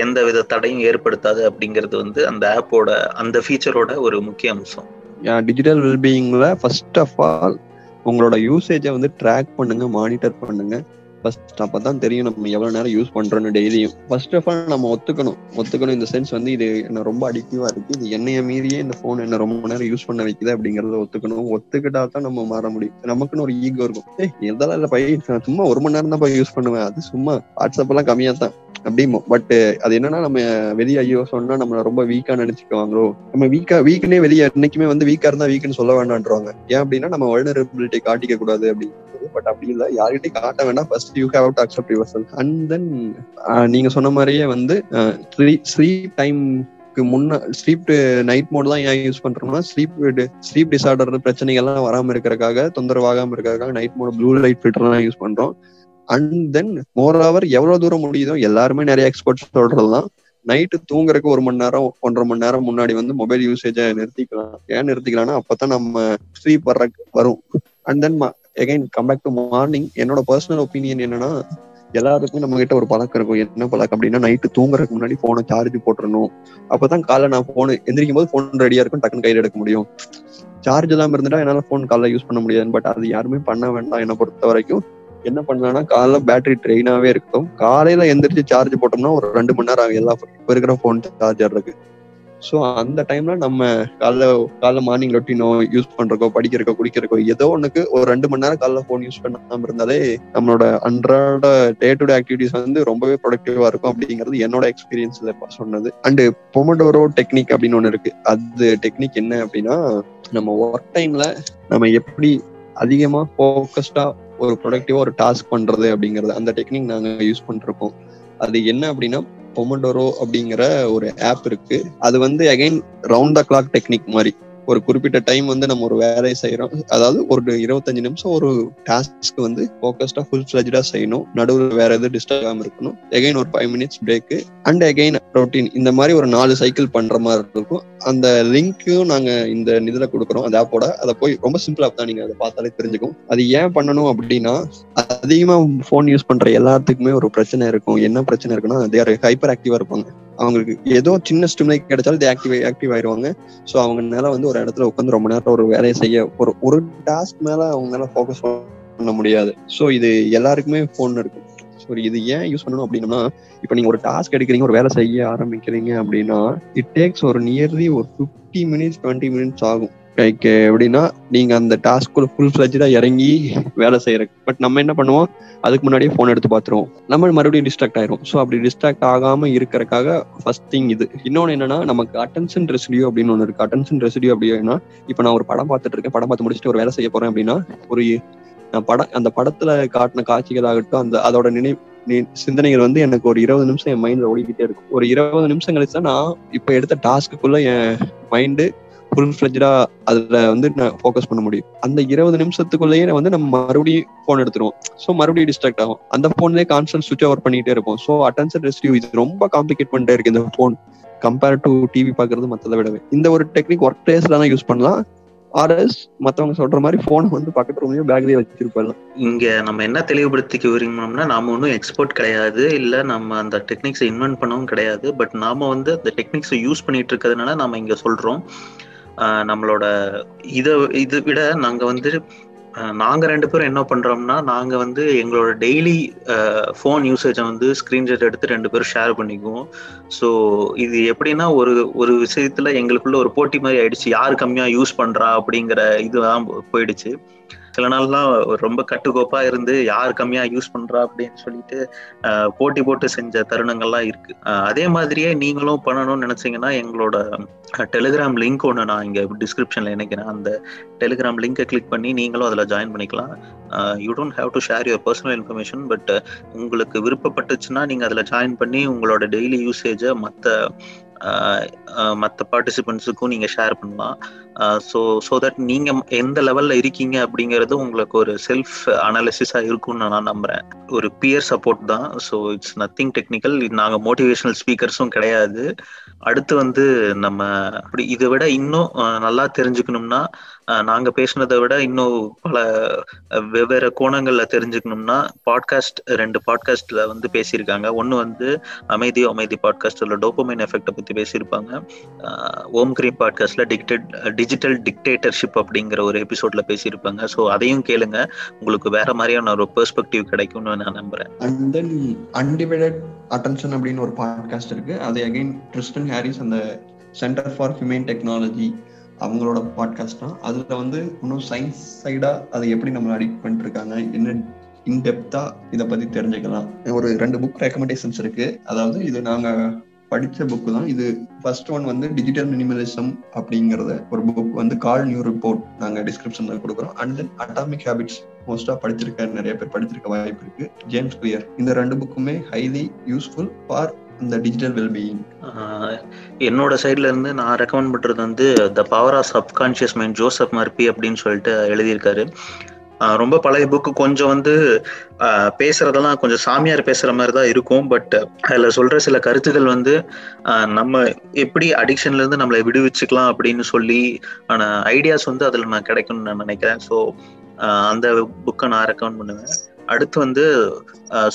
எந்த வித தடையும் ஏற்படுத்தாது அப்படிங்கிறது வந்து அந்த ஆப்போட அந்த ஃபீச்சரோட ஒரு முக்கிய அம்சம். டிஜிட்டல் வெல்பீயிங்ல ஃபர்ஸ்ட் ஆஃப் ஆல் உங்களோட யூசேஜை வந்து ட்ராக் பண்ணுங்க மானிட்டர் பண்ணுங்க. ஃபர்ஸ்ட் அப்பதான் தெரியும் நம்ம எவ்வளவு நேரம் யூஸ் பண்றோம்னு டெய்லியும் ஃபர்ஸ்ட் ஆஃப் ஆல் நம்ம ஒத்துக்கணும். ஒத்துக்கணும் இந்த சென்ஸ் வந்து இது என்ன ரொம்ப அடிக்டிவா இருக்கு. இது என்னைய மீறியே இந்த ஃபோன் என்ன ரொம்ப நேரம் யூஸ் பண்ண வைக்குது அப்படிங்கறத ஒத்துக்கணும். ஒத்துக்கிட்டா தான் நம்ம மாற முடியும். நமக்குன்னு ஒரு ஈகோ இருக்கும். ஏய் எதால இல்ல பையன் சும்மா ஒரு மணி நேரம் தான் போய் யூஸ் பண்ணுவேன். அது சும்மா வாட்ஸ்அப் எல்லாம் கம்மியாக தான். அப்படிமோ பட் அது என்னன்னா நம்ம வெளியே ஐயோ சொன்னா நம்மள ரொம்ப வீக்கா நினைச்சுக்குவாங்களோ? நம்ம வீக்கா வீக்னே வெளியே என்னைக்குமே வந்து வீக்கா இருந்தா வீக்குன்னு சொல்ல வேண்டாம்ன்றவாங்க. ஏன் அப்படின்னா நம்ம வல்னரபிலிட்டி காட்டிக்க கூடாது அப்படின்னு. பட் அப்படி இல்லை. யார்கிட்டயும் காட்ட வேண்டாம் first you have to accept yourself and then நீங்க சொன்ன மாதிரியே வந்து uh, ஸ்லீப் டைம் முன்ன ஸ்லீப் நைட் மோட் தான் ஏன் யூஸ் பண்றோம்னா ஸ்லீப் ஸ்லீப் டிசார்டர் பிரச்சனைகள்லாம் வராம இருக்கிறக்காக தொந்தரவாகாம இருக்கிறக்காக night mode blue light filter தான் யூஸ் பண்றோம். அண்ட் தென் மோர் ஓவர் எவ்வளவு தூரம் முடியுதோ எல்லாருமே நிறைய எக்ஸ்பர்ட்ஸ் சொல்றதுதான். நைட்டு தூங்குறதுக்கு ஒரு மணி நேரம் ஒன்றரை மணி நேரம் முன்னாடி வந்து மொபைல் யூசேஜை நிறுத்திக்கலாம். ஏன் நிறுத்திக்கலாம்னா அப்பதான் நம்ம ஸ்லீப் வர்ற வரும். And then again come back to morning என்னோட பர்சனல் ஒப்பீனியன் என்னன்னா எல்லாருக்குமே நம்ம கிட்ட ஒரு பழக்கம் இருக்கும். என்ன பழக்கம் அப்படின்னா நைட்டு தூங்குறதுக்கு முன்னாடி போனை சார்ஜ் போட்டுறணும். அப்பதான் காலைல நான் போன் எந்திரிக்கும் போது போன் ரெடியா இருக்கும் டக்குன்னு கையில் எடுக்க முடியும். சார்ஜ் இல்லாம இருந்துட்டா என்னால போன் காலைல யூஸ் பண்ண முடியாது. பட் அது யாருமே பண்ண வேண்டாம். என்னை பொறுத்த வரைக்கும் என்ன பண்ணலாம்னா காலைல பேட்டரி ட்ரெயினாவே இருக்கும் காலையில எந்திரிச்சு சார்ஜ் போட்டோம்னா ஒரு ரெண்டு மணி நேரம் ஆகும். எல்லா இப்போ இருக்கிற போன் சார்ஜர் இருக்கு ஸோ அந்த டைம்ல நம்ம காலைல காலைல மார்னிங் ரொட்டினோ யூஸ் பண்றக்கோ படிக்கிறக்கோ குடிக்கிறக்கோ ஏதோ ஒண்ணுக்கு ஒரு ரெண்டு மணி நேரம் காலைல போன் யூஸ் பண்ணாம இருந்தாலே நம்மளோட அன்றாட டே டு டே ஆக்டிவிட்டிஸ் வந்து ரொம்பவே ப்ரொடக்டிவா இருக்கும் அப்படிங்கிறது என்னோட எக்ஸ்பீரியன்ஸ்ல சொன்னது. அண்ட் பொமடோரோ டெக்னிக் அப்படின்னு ஒண்ணு இருக்கு. அது டெக்னிக் என்ன அப்படின்னா நம்ம ஒர்க் டைம்ல நம்ம எப்படி அதிகமா ஃபோக்கஸ்டா ஒரு ப்ரொடக்டிவா ஒரு டாஸ்க் பண்றது அப்படிங்கறது. அந்த டெக்னிக் நாங்க யூஸ் பண்ணிருக்கோம். அது என்ன அப்படின்னா பொமடோரோ அப்படிங்கிற ஒரு ஆப் இருக்கு. அது வந்து again round the clock technique மாதிரி. ஒரு குறிப்பிட்ட டைம் வந்து நம்ம ஒரு வேலையை செய்யறோம் அதாவது ஒரு இருபத்தஞ்சு நிமிஷம் ஒரு டாஸ்க் வந்து ஃபோக்கஸ்டா ஃபுல் ஃபிளஜா செய்யணும். நடுவில் வேற எதுவும் டிஸ்டர்ப் ஆகாம இருக்கணும். எகைன் ஒரு five minutes break and again routine இந்த மாதிரி ஒரு நாலு சைக்கிள் பண்ற மாதிரி இருக்கும். அந்த லிங்க்கும் நாங்க இந்த இதுல கொடுக்குறோம் அந்த ஆப்போட அதை போய் ரொம்ப சிம்பிளா தான் நீங்க அதை பார்த்தாலே தெரிஞ்சுக்கும். அது ஏன் பண்ணணும் அப்படின்னா அதிகமா ஃபோன் யூஸ் பண்ற எல்லாத்துக்குமே ஒரு பிரச்சனை இருக்கும். என்ன பிரச்சனை இருக்குன்னா ஹைப்பர் ஆக்டிவா இருப்பாங்க. அவங்களுக்கு ஏதோ சின்ன ஸ்டிம்லை கிடைச்சாலும் ஆக்டிவ் ஆக்டிவ் ஆயிடுவாங்க. ஸோ அவங்கனால வந்து ஒரு இடத்துல உட்காந்து ரொம்ப நேரம் ஒரு வேலையை செய்ய ஒரு ஒரு டாஸ்க் மேல அவங்களால ஃபோக்கஸ் பண்ண முடியாது. ஸோ இது எல்லாருக்குமே ஃபோன் இருக்கும் ஸோ இது ஏன் யூஸ் பண்ணணும் அப்படின்னா இப்போ நீங்க ஒரு டாஸ்க் எடுக்கிறீங்க ஒரு வேலை செய்ய ஆரம்பிக்கிறீங்க அப்படின்னா இட் டேக்ஸ் ஒரு நியர்லி ஒரு ஃபிஃப்டி மினிட்ஸ் டுவெண்ட்டி மினிட்ஸ் ஆகும். லைக் எப்படின்னா நீங்க அந்த டாஸ்க்குள்ள ஃபுல் ஃபிளஜா இறங்கி வேலை செய்யறக்கு. பட் நம்ம என்ன பண்ணுவோம்? அதுக்கு முன்னாடியே ஃபோன் எடுத்து பார்த்துருவோம். நம்ம மறுபடியும் டிஸ்ட்ராக்ட் ஆயிரும் ஸோ அப்படி டிஸ்ட்ராக்ட் ஆகாம இருக்கிறக்காக ஃபர்ஸ்ட் திங் இது. இன்னொன்று என்னன்னா நமக்கு அட்டென்ஷன் ரெசிடியூ அப்படின்னு ஒன்று இருக்கு. அட்டென்ஷன் ரெசிடியூ அப்படின்னா இப்போ நான் ஒரு படம் பார்த்துட்டு இருக்கேன். படம் பார்த்து முடிச்சுட்டு ஒரு வேலை செய்ய போறேன் அப்படின்னா ஒரு நான் படம் அந்த படத்துல காட்டின காட்சிகள் ஆகட்டும் அந்த அதோட நினைவு சிந்தனைகள் வந்து எனக்கு ஒரு இருபது நிமிஷம் என் மைண்ட்ல ஓடிக்கிட்டே இருக்கும். ஒரு இருபது நிமிஷம் கழிச்சு தான் நான் இப்போ எடுத்த டாஸ்க்குள்ள என் மைண்டு ஃபுல் ஃபிளஜா அதுல வந்து ஃபோக்கஸ் பண்ண முடியும். அந்த இருபது நிமிஷத்துக்குள்ளேயே வந்து நம்ம மறுபடியும் ஃபோன் எடுத்துருவோம். ஸோ மறுபடியும் டிஸ்ட்ராக்ட் ஆகும். அந்த ஃபோன்லேயே கான்ஸ்டன்ட் சுவிச் ஓவர் பண்ணிட்டே இருப்போம். ஸோ அட்டன்ஷன் ரெஸ்டியூ இது ரொம்ப காம்ப்ளிகேட் பண்ணிட்டே இருக்கு இந்த ஃபோன் கம்பேர் டு டிவி பாக்குறது மற்றதை விடவே. இந்த ஒரு டெக்னிக் ஒர்க் பிளேஸ்ல தான் யூஸ் பண்ணலாம். ஆர்எஸ் மத்தவங்க சொல்ற மாதிரி போன் வந்து பக்கத்து ரூம்லயும் பேக்லயே வச்சிருப்பாங்க இங்க நம்ம என்ன தெளிவுபடுத்திக்க விரும்பினோம்னா நாம ஒன்றும் எக்ஸ்பர்ட் கிடையாது. இல்ல நம்ம அந்த டெக்னிக்ஸை இன்வென்ட் பண்ணவும் கிடையாது. பட் நாம வந்து அந்த டெக்னிக்ஸை யூஸ் பண்ணிட்டு இருக்கிறதுனால நாம இங்க சொல்றோம். நம்மளோட இதை இது விட நாங்க வந்து நாங்க ரெண்டு பேரும் என்ன பண்றோம்னா நாங்க வந்து எங்களோட டெய்லி ஃபோன் யூசேஜை வந்து ஸ்கிரீன்ஷாட் எடுத்து ரெண்டு பேரும் ஷேர் பண்ணிக்குவோம். ஸோ இது எப்படின்னா ஒரு ஒரு விஷயத்துல எங்களுக்குள்ள ஒரு போட்டி மாதிரி ஆயிடுச்சு. யார் கம்மியா யூஸ் பண்றா அப்படிங்கிற இதுதான் போயிடுச்சு. சில நாள்லாம் ரொம்ப கட்டுக்கோப்பா இருந்து யார் கம்மியா யூஸ் பண்றா அப்படின்னு சொல்லிட்டு போட்டி போட்டு செஞ்ச தருணங்கள்லாம் இருக்கு. அதே மாதிரியே நீங்களும் பண்ணணும்னு நினைச்சீங்கன்னா எங்களோட டெலிகிராம் லிங்க் ஒன்று நான் இங்க டிஸ்கிரிப்ஷன்ல இணைக்கிறேன். அந்த டெலிகிராம் லிங்கை கிளிக் பண்ணி நீங்களும் அதில் ஜாயின் பண்ணிக்கலாம். You don't have to share your personal information but உங்களுக்கு விருப்பப்பட்டுச்சுன்னா நீங்க அதில் ஜாயின் பண்ணி உங்களோட டெய்லி யூசேஜை மற்ற மற்ற பார்ட்டிசிபெண்ட்ஸுக்கும் நீங்கள் ஷேர் பண்ணலாம். ஸோ ஸோ தட் நீங்கள் எந்த லெவலில் இருக்கீங்க அப்படிங்கிறது உங்களுக்கு ஒரு செல்ஃப் அனாலிசிஸாக இருக்கும்னு நான் நம்புகிறேன் ஒரு பியர் சப்போர்ட் தான். ஸோ இட்ஸ் நத்திங் டெக்னிக்கல் நாங்கள் மோட்டிவேஷனல் ஸ்பீக்கர்ஸும் கிடையாது. அடுத்து வந்து நம்ம அப்படி இதை விட இன்னும் நல்லா தெரிஞ்சுக்கணும்னா நாங்க பேசினதை விட இன்னும் பல வெவ்வேறு கோணங்கள்ல தெரிஞ்சுக்கணும்னா பாட்காஸ்ட் ரெண்டு பாட்காஸ்ட்ல வந்து பேசியிருக்காங்க. ஒன்னு வந்து அமைதி அமைதி பாட்காஸ்ட்ல டோப்பமைன் எஃபெக்டை பத்தி பேசியிருப்பாங்க. ஓம் கிரீம் பாட்காஸ்ட்ல டிக்டட் டிஜிட்டல் டிக்டேட்டர்ஷிப் அப்படிங்கிற ஒரு எபிசோட்ல பேசியிருப்பாங்க. ஸோ அதையும் கேளுங்க. உங்களுக்கு வேற மாதிரியான ஒரு பெர்ஸ்பெக்டிவ் கிடைக்கும்னு நான் நம்புறேன். அண்ட் தென் அன்டிவைடட் அட்டென்ஷன் அப்படின்னு ஒரு பாட்காஸ்ட் இருக்கு. அது அகைன் ட்ரிஸ்டன் ஹாரிஸ் அந்த சென்டர் ஃபார் ஹியூமன் டெக்னாலஜி அவங்களோட பாட்காஸ்ட் தான். அதுல வந்து இன்னும் சயின்ஸ் சைடா அதை எப்படி நம்ம அடிக்ட் பண்ணிட்டு இருக்காங்க என்ன இன்டெப்தா இதை பத்தி தெரிஞ்சுக்கலாம். ஒரு ரெண்டு புக் ரெக்கமெண்டேஷன்ஸ் இருக்கு. அதாவது இது நாங்க படித்த புக்கு தான். இது ஃபர்ஸ்ட் ஒன் வந்து டிஜிட்டல் மினிமலிசம் அப்படிங்கிறத ஒரு புக் வந்து கால் நியூ ரிப்போர்ட் நாங்கள் டிஸ்கிரிப்ஷனில் கொடுக்குறோம். அண்ட் தென் அட்டாமிக் ஹேபிட்ஸ் மோஸ்டா படிச்சிருக்க நிறைய பேர் படிச்சிருக்க வாய்ப்பு இருக்கு. ஜேம்ஸ் கிளியர் இந்த ரெண்டு புக்குமே ஹைலி யூஸ்ஃபுல் ஃபார் இந்த டிஜிட்டல் வெல்பீயிங் என்னோட சைட்ல இருந்து நான் ரெக்கமெண்ட் பண்றது வந்து the power of subconscious mind Joseph Murphy அப்படின்னு சொல்லிட்டு எழுதியிருக்காரு. ரொம்ப பழைய புக்கு கொஞ்சம் வந்து பேசுறதெல்லாம் கொஞ்சம் சாமியார் பேசுற மாதிரி தான் இருக்கும். பட் அதில் சொல்ற சில கருத்துக்கள் வந்து நம்ம எப்படி அடிக்ஷன்ல இருந்து நம்மளை விடுவிச்சுக்கலாம் அப்படின்னு சொல்லி ஆன ஐடியாஸ் வந்து அதுல நான் கிடைக்கும்னு நான் நினைக்கிறேன். ஸோ அந்த புக்கை நான் ரெக்கமெண்ட் பண்ணுவேன். அடுத்து வந்து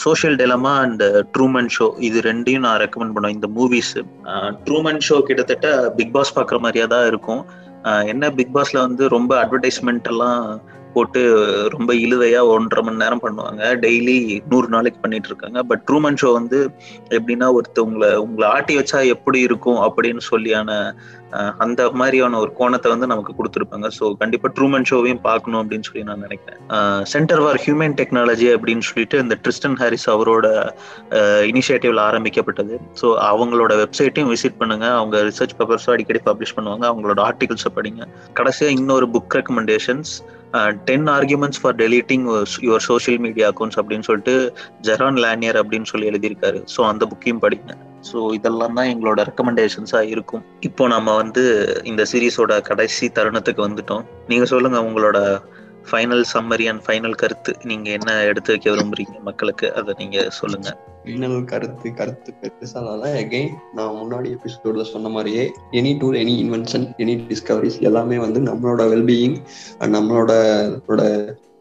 social dilemma and Truman Show இது ரெண்டையும் நான் ரெக்கமெண்ட் பண்ணுவேன். இந்த மூவிஸ் ட்ரூமன் ஷோ கிட்டத்தட்ட பிக் பாஸ் பார்க்குற மாதிரியா தான் இருக்கும் என்ன பிக் பாஸ்ல வந்து ரொம்ப அட்வர்டைஸ்மெண்ட் எல்லாம் போட்டு ரொம்ப இழுவையா ஒன்றரை மணி நேரம் பண்ணுவாங்க. டெய்லி நூறு நாளைக்கு பண்ணிட்டு இருக்காங்க. பட் ட்ரூமன் ஷோ வந்து எப்படின்னா ஒருத்தவங்களை உங்களை ஆட்டி வச்சா எப்படி இருக்கும் அப்படின்னு சொல்லியான அந்த மாதிரியான ஒரு கோணத்தை வந்து நமக்கு கொடுத்துருப்பாங்க. ஸோ கண்டிப்பா ட்ரூமன் ஷோவையும் பார்க்கணும் அப்படின்னு சொல்லி நான் நினைக்கிறேன். சென்டர் ஃபார் ஹியூமன் டெக்னாலஜி அப்படின்னு சொல்லிட்டு இந்த ட்ரிஸ்டன் ஹாரிஸ் அவரோட இனிஷியேட்டிவ்ல ஆரம்பிக்கப்பட்டது. ஸோ அவங்களோட வெப்சைட்டையும் விசிட் பண்ணுங்க. அவங்க ரிசர்ச் பேப்பர்ஸும் அடிக்கடி பப்ளிஷ் பண்ணுவாங்க. அவங்களோட ஆர்டிகல்ஸை படிங்க. கடைசியாக இன்னொரு book recommendations ten arguments for deleting your social media accounts அப்படின்னு சொல்லிட்டு ஜெரான் லேனியர் அப்படின்னு சொல்லி எழுதியிருக்காரு. ஸோ அந்த புக்கையும் படிங்க ஸோ இதெல்லாம் தான் எங்களோட ரெக்கமெண்டேஷன்ஸாக இருக்கும். இப்போ நம்ம வந்து இந்த சீரீஸோட கடைசி தருணத்துக்கு வந்துட்டோம். நீங்கள் சொல்லுங்கள் உங்களோட ஃபைனல் சம்மரி அண்ட் ஃபைனல் கருத்து. நீங்க என்ன எடுத்து வைக்க விரும்புறீங்க மக்களுக்கு? அதை நீங்க சொல்லுங்க. ஃபைனல் கருத்து கருத்து பெருசால அகைன் நான் முன்னாடி எபிசோட்ல சொன்ன மாதிரியே any tool any invention any discoveries எல்லாமே வந்து நம்மளோட வெல்பீயிங் அண்ட் நம்மளோட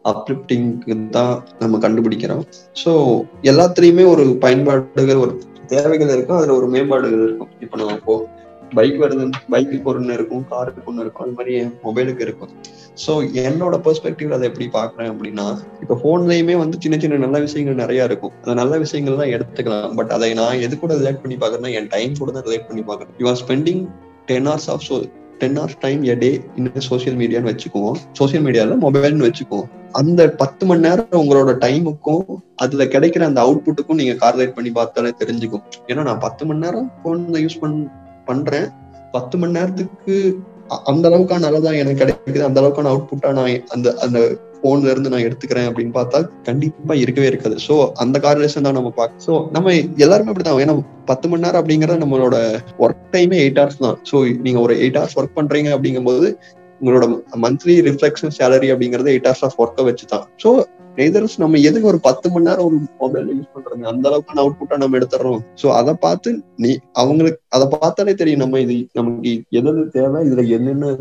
அப்லிப்டிங்க்கு தான் நம்ம கண்டுபிடிக்கிறோம். ஸோ எல்லாத்துலேயுமே ஒரு பயன்பாடுகள் ஒரு தேவைகள் இருக்கும். அதுல ஒரு மேம்பாடுகள் இருக்கும். இப்போ நம்ம இப்போ பைக் வருது பைக்குக்கு ஒன்று இருக்கும் காருக்கு ஒன்று இருக்கும் அது மாதிரி மொபைலுக்கு இருக்கும். ஸோ என்னோட பெர்ஸ்பெக்டிவ்ல அதை எப்படி பாக்குறேன் அப்படின்னா இப்போ ஃபோன்லயுமே வந்து சின்ன சின்ன நல்ல விஷயங்கள் நிறைய இருக்கும். அந்த நல்ல விஷயங்கள் தான் எடுத்துக்கலாம். பட் அதை நான் எது கூட ரிலேட் பண்ணி பாக்குறேன்னா என் டைம் கூட தான் ரிலேட் பண்ணி பாக்குறேன் you are spending ten hours of so ten hours time a day இன்னும் சோசியல் மீடியான்னு வச்சுக்குவோம் சோசியல் மீடியால மொபைல்னு வச்சுக்குவோம் அந்த பத்து மணி நேரம் உங்களோட டைமுக்கும் அதுல கிடைக்கிற அந்த அவுட்புட்டுக்கும் நீங்க கார்லேட் பண்ணி பார்த்தாலே தெரிஞ்சுக்கும். ஏன்னா நான் பத்து மணி நேரம் போன்ல யூஸ் பண் பண்றேன். பத்து மணி நேரத்துக்கு அந்த அளவுக்கான நல்லதா எனக்கு கிடைக்குது அந்த அளவுக்கான அவுட்புட்டா நான் அந்த அந்த போன்ல இருந்து நான் எடுத்துக்கிறேன் அப்படின்னு பார்த்தா கண்டிப்பா இருக்கவே இருக்காது. சோ அந்த கார்லேஷன் தான் நம்ம பார்க்க சோ நம்ம எல்லாருமே அப்படிதான் ஏன்னா பத்து மணி நேரம் அப்படிங்கறது நம்மளோட ஒர்க் டைமே எயிட் ஹவர்ஸ் தான். சோ நீங்க ஒரு எயிட் ஹவர்ஸ் ஒர்க் பண்றீங்க அப்படிங்கும்போது உங்களோட மந்த்லி ரிஃப்ளெக்ஷன் சேலரி அப்படிங்கறது எயிட் ஹவர்ஸ் ஆஃப் ஒர்க்கை வச்சு தான் ஸோ நெய்தர்ஸ் நம்ம எதுக்கு ஒரு பத்து மணி நேரம் ஒரு மொபைல் யூஸ் பண்றோம் அந்த அளவுக்கான அவுட்புட்டா நம்ம எடுத்துறோம். சோ அதை பார்த்து நீ அவங்களுக்கு அதை பார்த்தாலே தெரியும் நம்ம இது நமக்கு எது தேவை இதுல என்னென்ன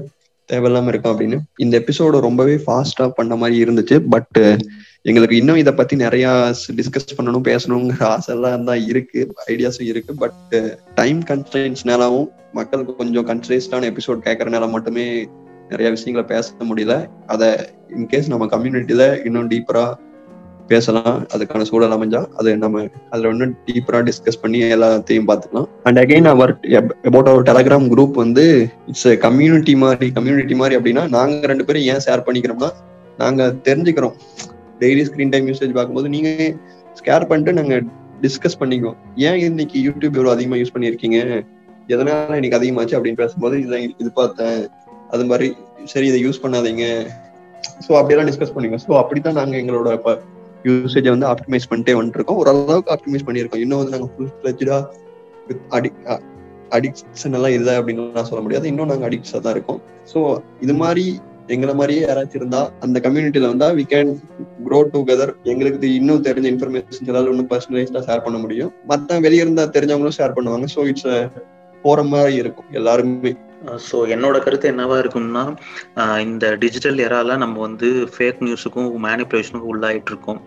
தேவையில்லாம இருக்கும் அப்படின்னு. இந்த எபிசோடு ரொம்பவே ஃபாஸ்டா பண்ண மாதிரி இருந்துச்சு. பட் எங்களுக்கு இன்னும் இதை பத்தி நிறைய டிஸ்கஸ் பண்ணணும் பேசணுங்கிற ஆசை எல்லாம் தான் இருக்கு. ஐடியாஸும் இருக்கு. பட் டைம் கன்ஸ்டன்ஸ்னாலும் மக்களுக்கு கொஞ்சம் கன்ஸ்டன்ஸ்டான எபிசோட் கேட்கறனால மட்டுமே நிறைய விஷயங்களை பேச முடியல. அதை இன்கேஸ் நம்ம கம்யூனிட்டியில இன்னும் டீப்பரா பேசலாம். அதுக்கான சூழல் அமைஞ்சா அது நம்ம அதுல இன்னும் டீப்பரா டிஸ்கஸ் பண்ணி எல்லாத்தையும் பார்த்துக்கலாம். And again our about our Telegram group வந்து இட்ஸ் கம்யூனிட்டி மாதிரி கம்யூனிட்டி மாதிரி அப்படின்னா நாங்க ரெண்டு பேரும் ஏன் ஷேர் பண்ணிக்கிறோம்னா நாங்க தெரிஞ்சுக்கிறோம். டெய்லி ஸ்கிரீன் டைம் யூசேஜ் பார்க்கும்போது நீங்க ஸ்கேர் பண்ணிட்டு நாங்க டிஸ்கஸ் பண்ணிக்குவோம். ஏன் இன்னைக்கு யூடியூப் எவ்வளவு அதிகமா யூஸ் பண்ணியிருக்கீங்க? எதனால இன்னைக்கு அதிகமாச்சு அப்படின்னு பேசும்போது இதை இது பார்த்தேன் அது மாதிரி சரி இதை யூஸ் பண்ணாதீங்க. ஸோ அப்படியெல்லாம் டிஸ்கஸ் பண்ணிக்கோங்க ஸோ அப்படித்தான் நாங்கள் எங்களோட இப்போ யூசேஜை வந்து ஆப்டிமைஸ் பண்ணிட்டே வந்துருக்கோம் ஓரளவுக்கு ஆப்டிமைஸ் பண்ணியிருக்கோம். இன்னும் வந்து நாங்கள் ஃபுல் ஃபிளஜா அடி அடிக்ஷன் எல்லாம் இல்லை அப்படின்னு நான் சொல்ல முடியாது. இன்னும் நாங்கள் அடிக்ட்ஸாக தான் இருக்கோம். ஸோ இது மாதிரி எங்களை மாதிரியே யாராச்சும் இருந்தா அந்த கம்யூனிட்டியில வந்தா வி கேன் க்ரோ டுகெதர் எங்களுக்கு இன்னும் தெரிஞ்ச இன்ஃபர்மேஷன் ஏதாவது இன்னும் பர்சனலைஸ்டா ஷேர் பண்ண முடியும். மற்ற வெளியே இருந்தா தெரிஞ்சவங்களும் ஷேர் பண்ணுவாங்க. ஸோ இட்ஸ் போற மாதிரி இருக்கும். எல்லாருமே. ஸோ என்னோட கருத்து என்னவா இருக்கும்னா இந்த டிஜிட்டல் எரால நம்ம வந்து ஃபேக் நியூஸுக்கும் மேனிப்புலேஷனுக்கும் உள்ளாயிட்டு இருக்கோம்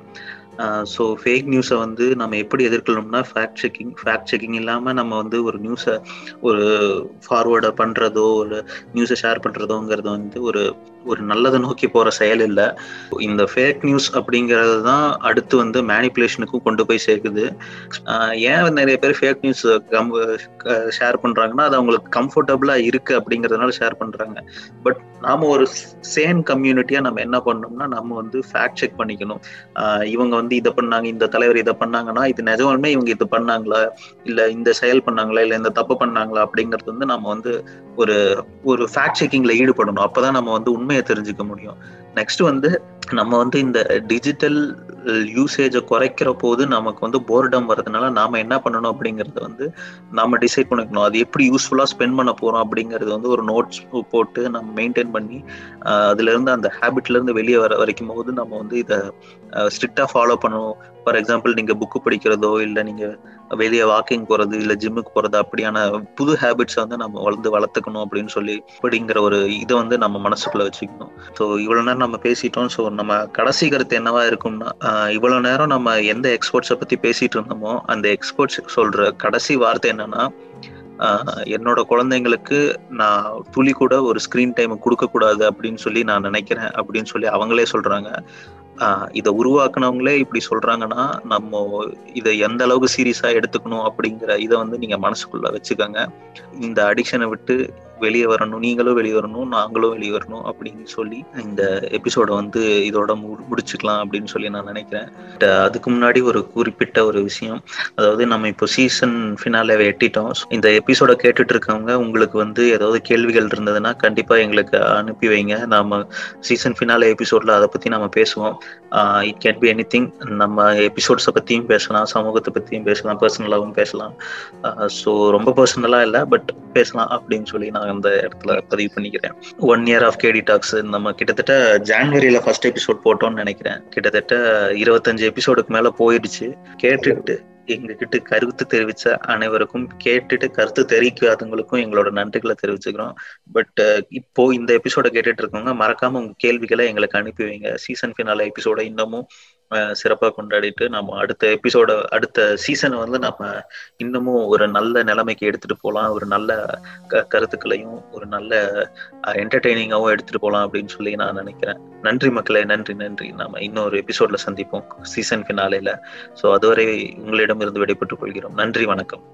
ஸோ ஃபேக் நியூஸை வந்து நம்ம எப்படி எதிர்கொள்ளணும்னா ஃபேக்ட் செக்கிங் ஃபேக்ட் செக்கிங் இல்லாமல் நம்ம வந்து ஒரு நியூஸை ஒரு ஃபார்வேர்டை பண்ணுறதோ ஒரு நியூஸை ஷேர் பண்ணுறதோங்கிறது வந்து ஒரு ஒரு நல்லதை நோக்கி போகிற செயல் இல்லை. இந்த ஃபேக் நியூஸ் அப்படிங்கிறது தான் அடுத்து வந்து மேனிப்புலேஷனுக்கும் கொண்டு போய் சேர்க்குது. ஏன் நிறைய பேர் ஃபேக் நியூஸ் ஷேர் பண்ணுறாங்கன்னா அது அவங்களுக்கு கம்ஃபர்டபுளாக இருக்கு அப்படிங்கிறதுனால ஷேர் பண்ணுறாங்க பட் நாம ஒரு சேம் கம்யூனிட்டியாக நம்ம என்ன பண்ணோம்னா நம்ம வந்து ஃபேக்ட் செக் பண்ணிக்கணும். இவங்க வந்து இதை பண்ணாங்க இந்த தலைவர் இதை பண்ணாங்கன்னா இது நிஜமாலுமே இவங்க இது பண்ணாங்களா? இல்லை இந்த செயல் பண்ணாங்களா? இல்லை இந்த தப்பு பண்ணாங்களா? அப்படிங்கிறது வந்து நம்ம வந்து ஒரு ஒரு ஃபேக்ட் செக்கிங்ல ஈடுபடணும். அப்பதான் நம்ம வந்து உண்மை உண்மையை தெரிஞ்சுக்க முடியும். நெக்ஸ்ட் வந்து நம்ம வந்து இந்த டிஜிட்டல் யூசேஜை குறைக்கிற போது நமக்கு வந்து போர்டம் வர்றதுனால நாம என்ன பண்ணணும் அப்படிங்கறத வந்து நாம டிசைட் பண்ணிக்கணும். அது எப்படி யூஸ்ஃபுல்லா ஸ்பெண்ட் பண்ண போறோம் அப்படிங்கறது வந்து ஒரு நோட்ஸ் போட்டு நம்ம மெயின்டைன் பண்ணி அதுல இருந்து அந்த ஹேபிட்ல இருந்து வெளியே வர வரைக்கும் போது நம்ம வந்து இதை ஸ்ட்ரிக்டா ஃபாலோ பண்ணணும். ஃபார் எக்ஸாம்பிள் நீங்க புக்கு படிக்கிறதோ இல்லை நீங்க வெளியே வாக்கிங் போறது இல்லை ஜிம்முக்கு போறது அப்படியான புது ஹேபிட்ஸை வந்து நம்ம வளர்ந்து வளர்த்துக்கணும் அப்படின்னு சொல்லி அப்படிங்கிற ஒரு இதை வந்து நம்ம மனசுக்குள்ள வச்சுக்கணும். ஸோ இவ்வளவு நேரம் நம்ம பேசிட்டோம். ஸோ நம்ம கடைசி கருத்து என்னவா இருக்கும்னா இவ்வளவு நேரம் நம்ம எந்த எக்ஸ்போர்ட்ஸை பத்தி பேசிட்டு இருந்தோமோ அந்த எக்ஸ்போர்ட்ஸ் சொல்ற கடைசி வார்த்தை என்னன்னா என்னோட குழந்தைங்களுக்கு நான் துளி கூட ஒரு ஸ்கிரீன் டைம் கொடுக்க கூடாது அப்படின்னு சொல்லி நான் நினைக்கிறேன் அப்படின்னு சொல்லி அவங்களே சொல்றாங்க. இதை உருவாக்குனவங்களே இப்படி சொல்றாங்கன்னா நம்ம இதை எந்த அளவுக்கு சீரியஸா எடுத்துக்கணும் அப்படிங்கிற இதை வந்து நீங்க மனசுக்குள்ள வச்சுக்கோங்க. இந்த அடிக்ஷனை விட்டு வெளியே வரணும் நீங்களும் வெளியே வரணும் நாங்களும் வெளியே வரணும் அப்படின்னு சொல்லி இந்த எபிசோட வந்து இதோட முடிச்சுக்கலாம் அப்படின்னு சொல்லி நான் நினைக்கிறேன். அதுக்கு முன்னாடி ஒரு குறிப்பிட்ட ஒரு விஷயம் அதாவது நம்ம இப்போ சீசன் ஃபினாலே எட்டிட்டோம் இந்த எபிசோட கேட்டுட்டு இருக்கவங்க உங்களுக்கு வந்து ஏதாவது கேள்விகள் இருந்ததுன்னா கண்டிப்பா எங்களுக்கு அனுப்பி வைங்க. நாம சீசன் ஃபினாலே எபிசோட்ல அதை பத்தி நம்ம பேசுவோம். It can be anything நம்ம எபிசோட்ஸை பற்றியும் பேசலாம் சமூகத்தை பற்றியும் பேசலாம் பர்சனலாகவும் பேசலாம். ஸோ ரொம்ப பர்சனலாக இல்லை பட் பேசலாம் அப்படின்னு சொல்லி நான் அந்த இடத்துல பதிவு பண்ணிக்கிறேன். One year of KD Talks நம்ம கிட்டத்தட்ட ஜான்வரியில ஃபர்ஸ்ட் எபிசோட் போட்டோம்னு நினைக்கிறேன். கிட்டத்தட்ட இருபத்தஞ்சு எபிசோடுக்கு மேல போயிடுச்சு. கேட்டுட்டு எங்ககிட்ட கருத்து தெரிவிச்ச அனைவருக்கும் கேட்டுட்டு கருத்து தெரிவிக்காதவங்களுக்கும் எங்களோட நன்றிகளை தெரிவிச்சுக்கிறோம். பட் uh, இப்போ இந்த எபிசோட கேட்டுட்டு இருக்கவங்க மறக்காம உங்க கேள்விகளை எங்களுக்கு அனுப்பி வைங்க. சீசன் ஃபினால எபிசோட இன்னமும் சிறப்பாக கொண்டாடிட்டு நம்ம அடுத்த எபிசோட அடுத்த சீசனை வந்து நம்ம இன்னமும் ஒரு நல்ல நிலைமைக்கு எடுத்துட்டு போகலாம் ஒரு நல்ல க கருத்துக்களையும் ஒரு நல்ல என்டர்டெய்னிங்காகவும் எடுத்துட்டு போகலாம் அப்படின்னு சொல்லி நான் நினைக்கிறேன். நன்றி மக்களே நன்றி நன்றி. நாம இன்னொரு எபிசோட்ல சந்திப்போம் சீசன் ஃபினாலேல ஸோ அதுவரை உங்களிடம் இருந்து விடைபெற்றுக் கொள்கிறோம். நன்றி வணக்கம்.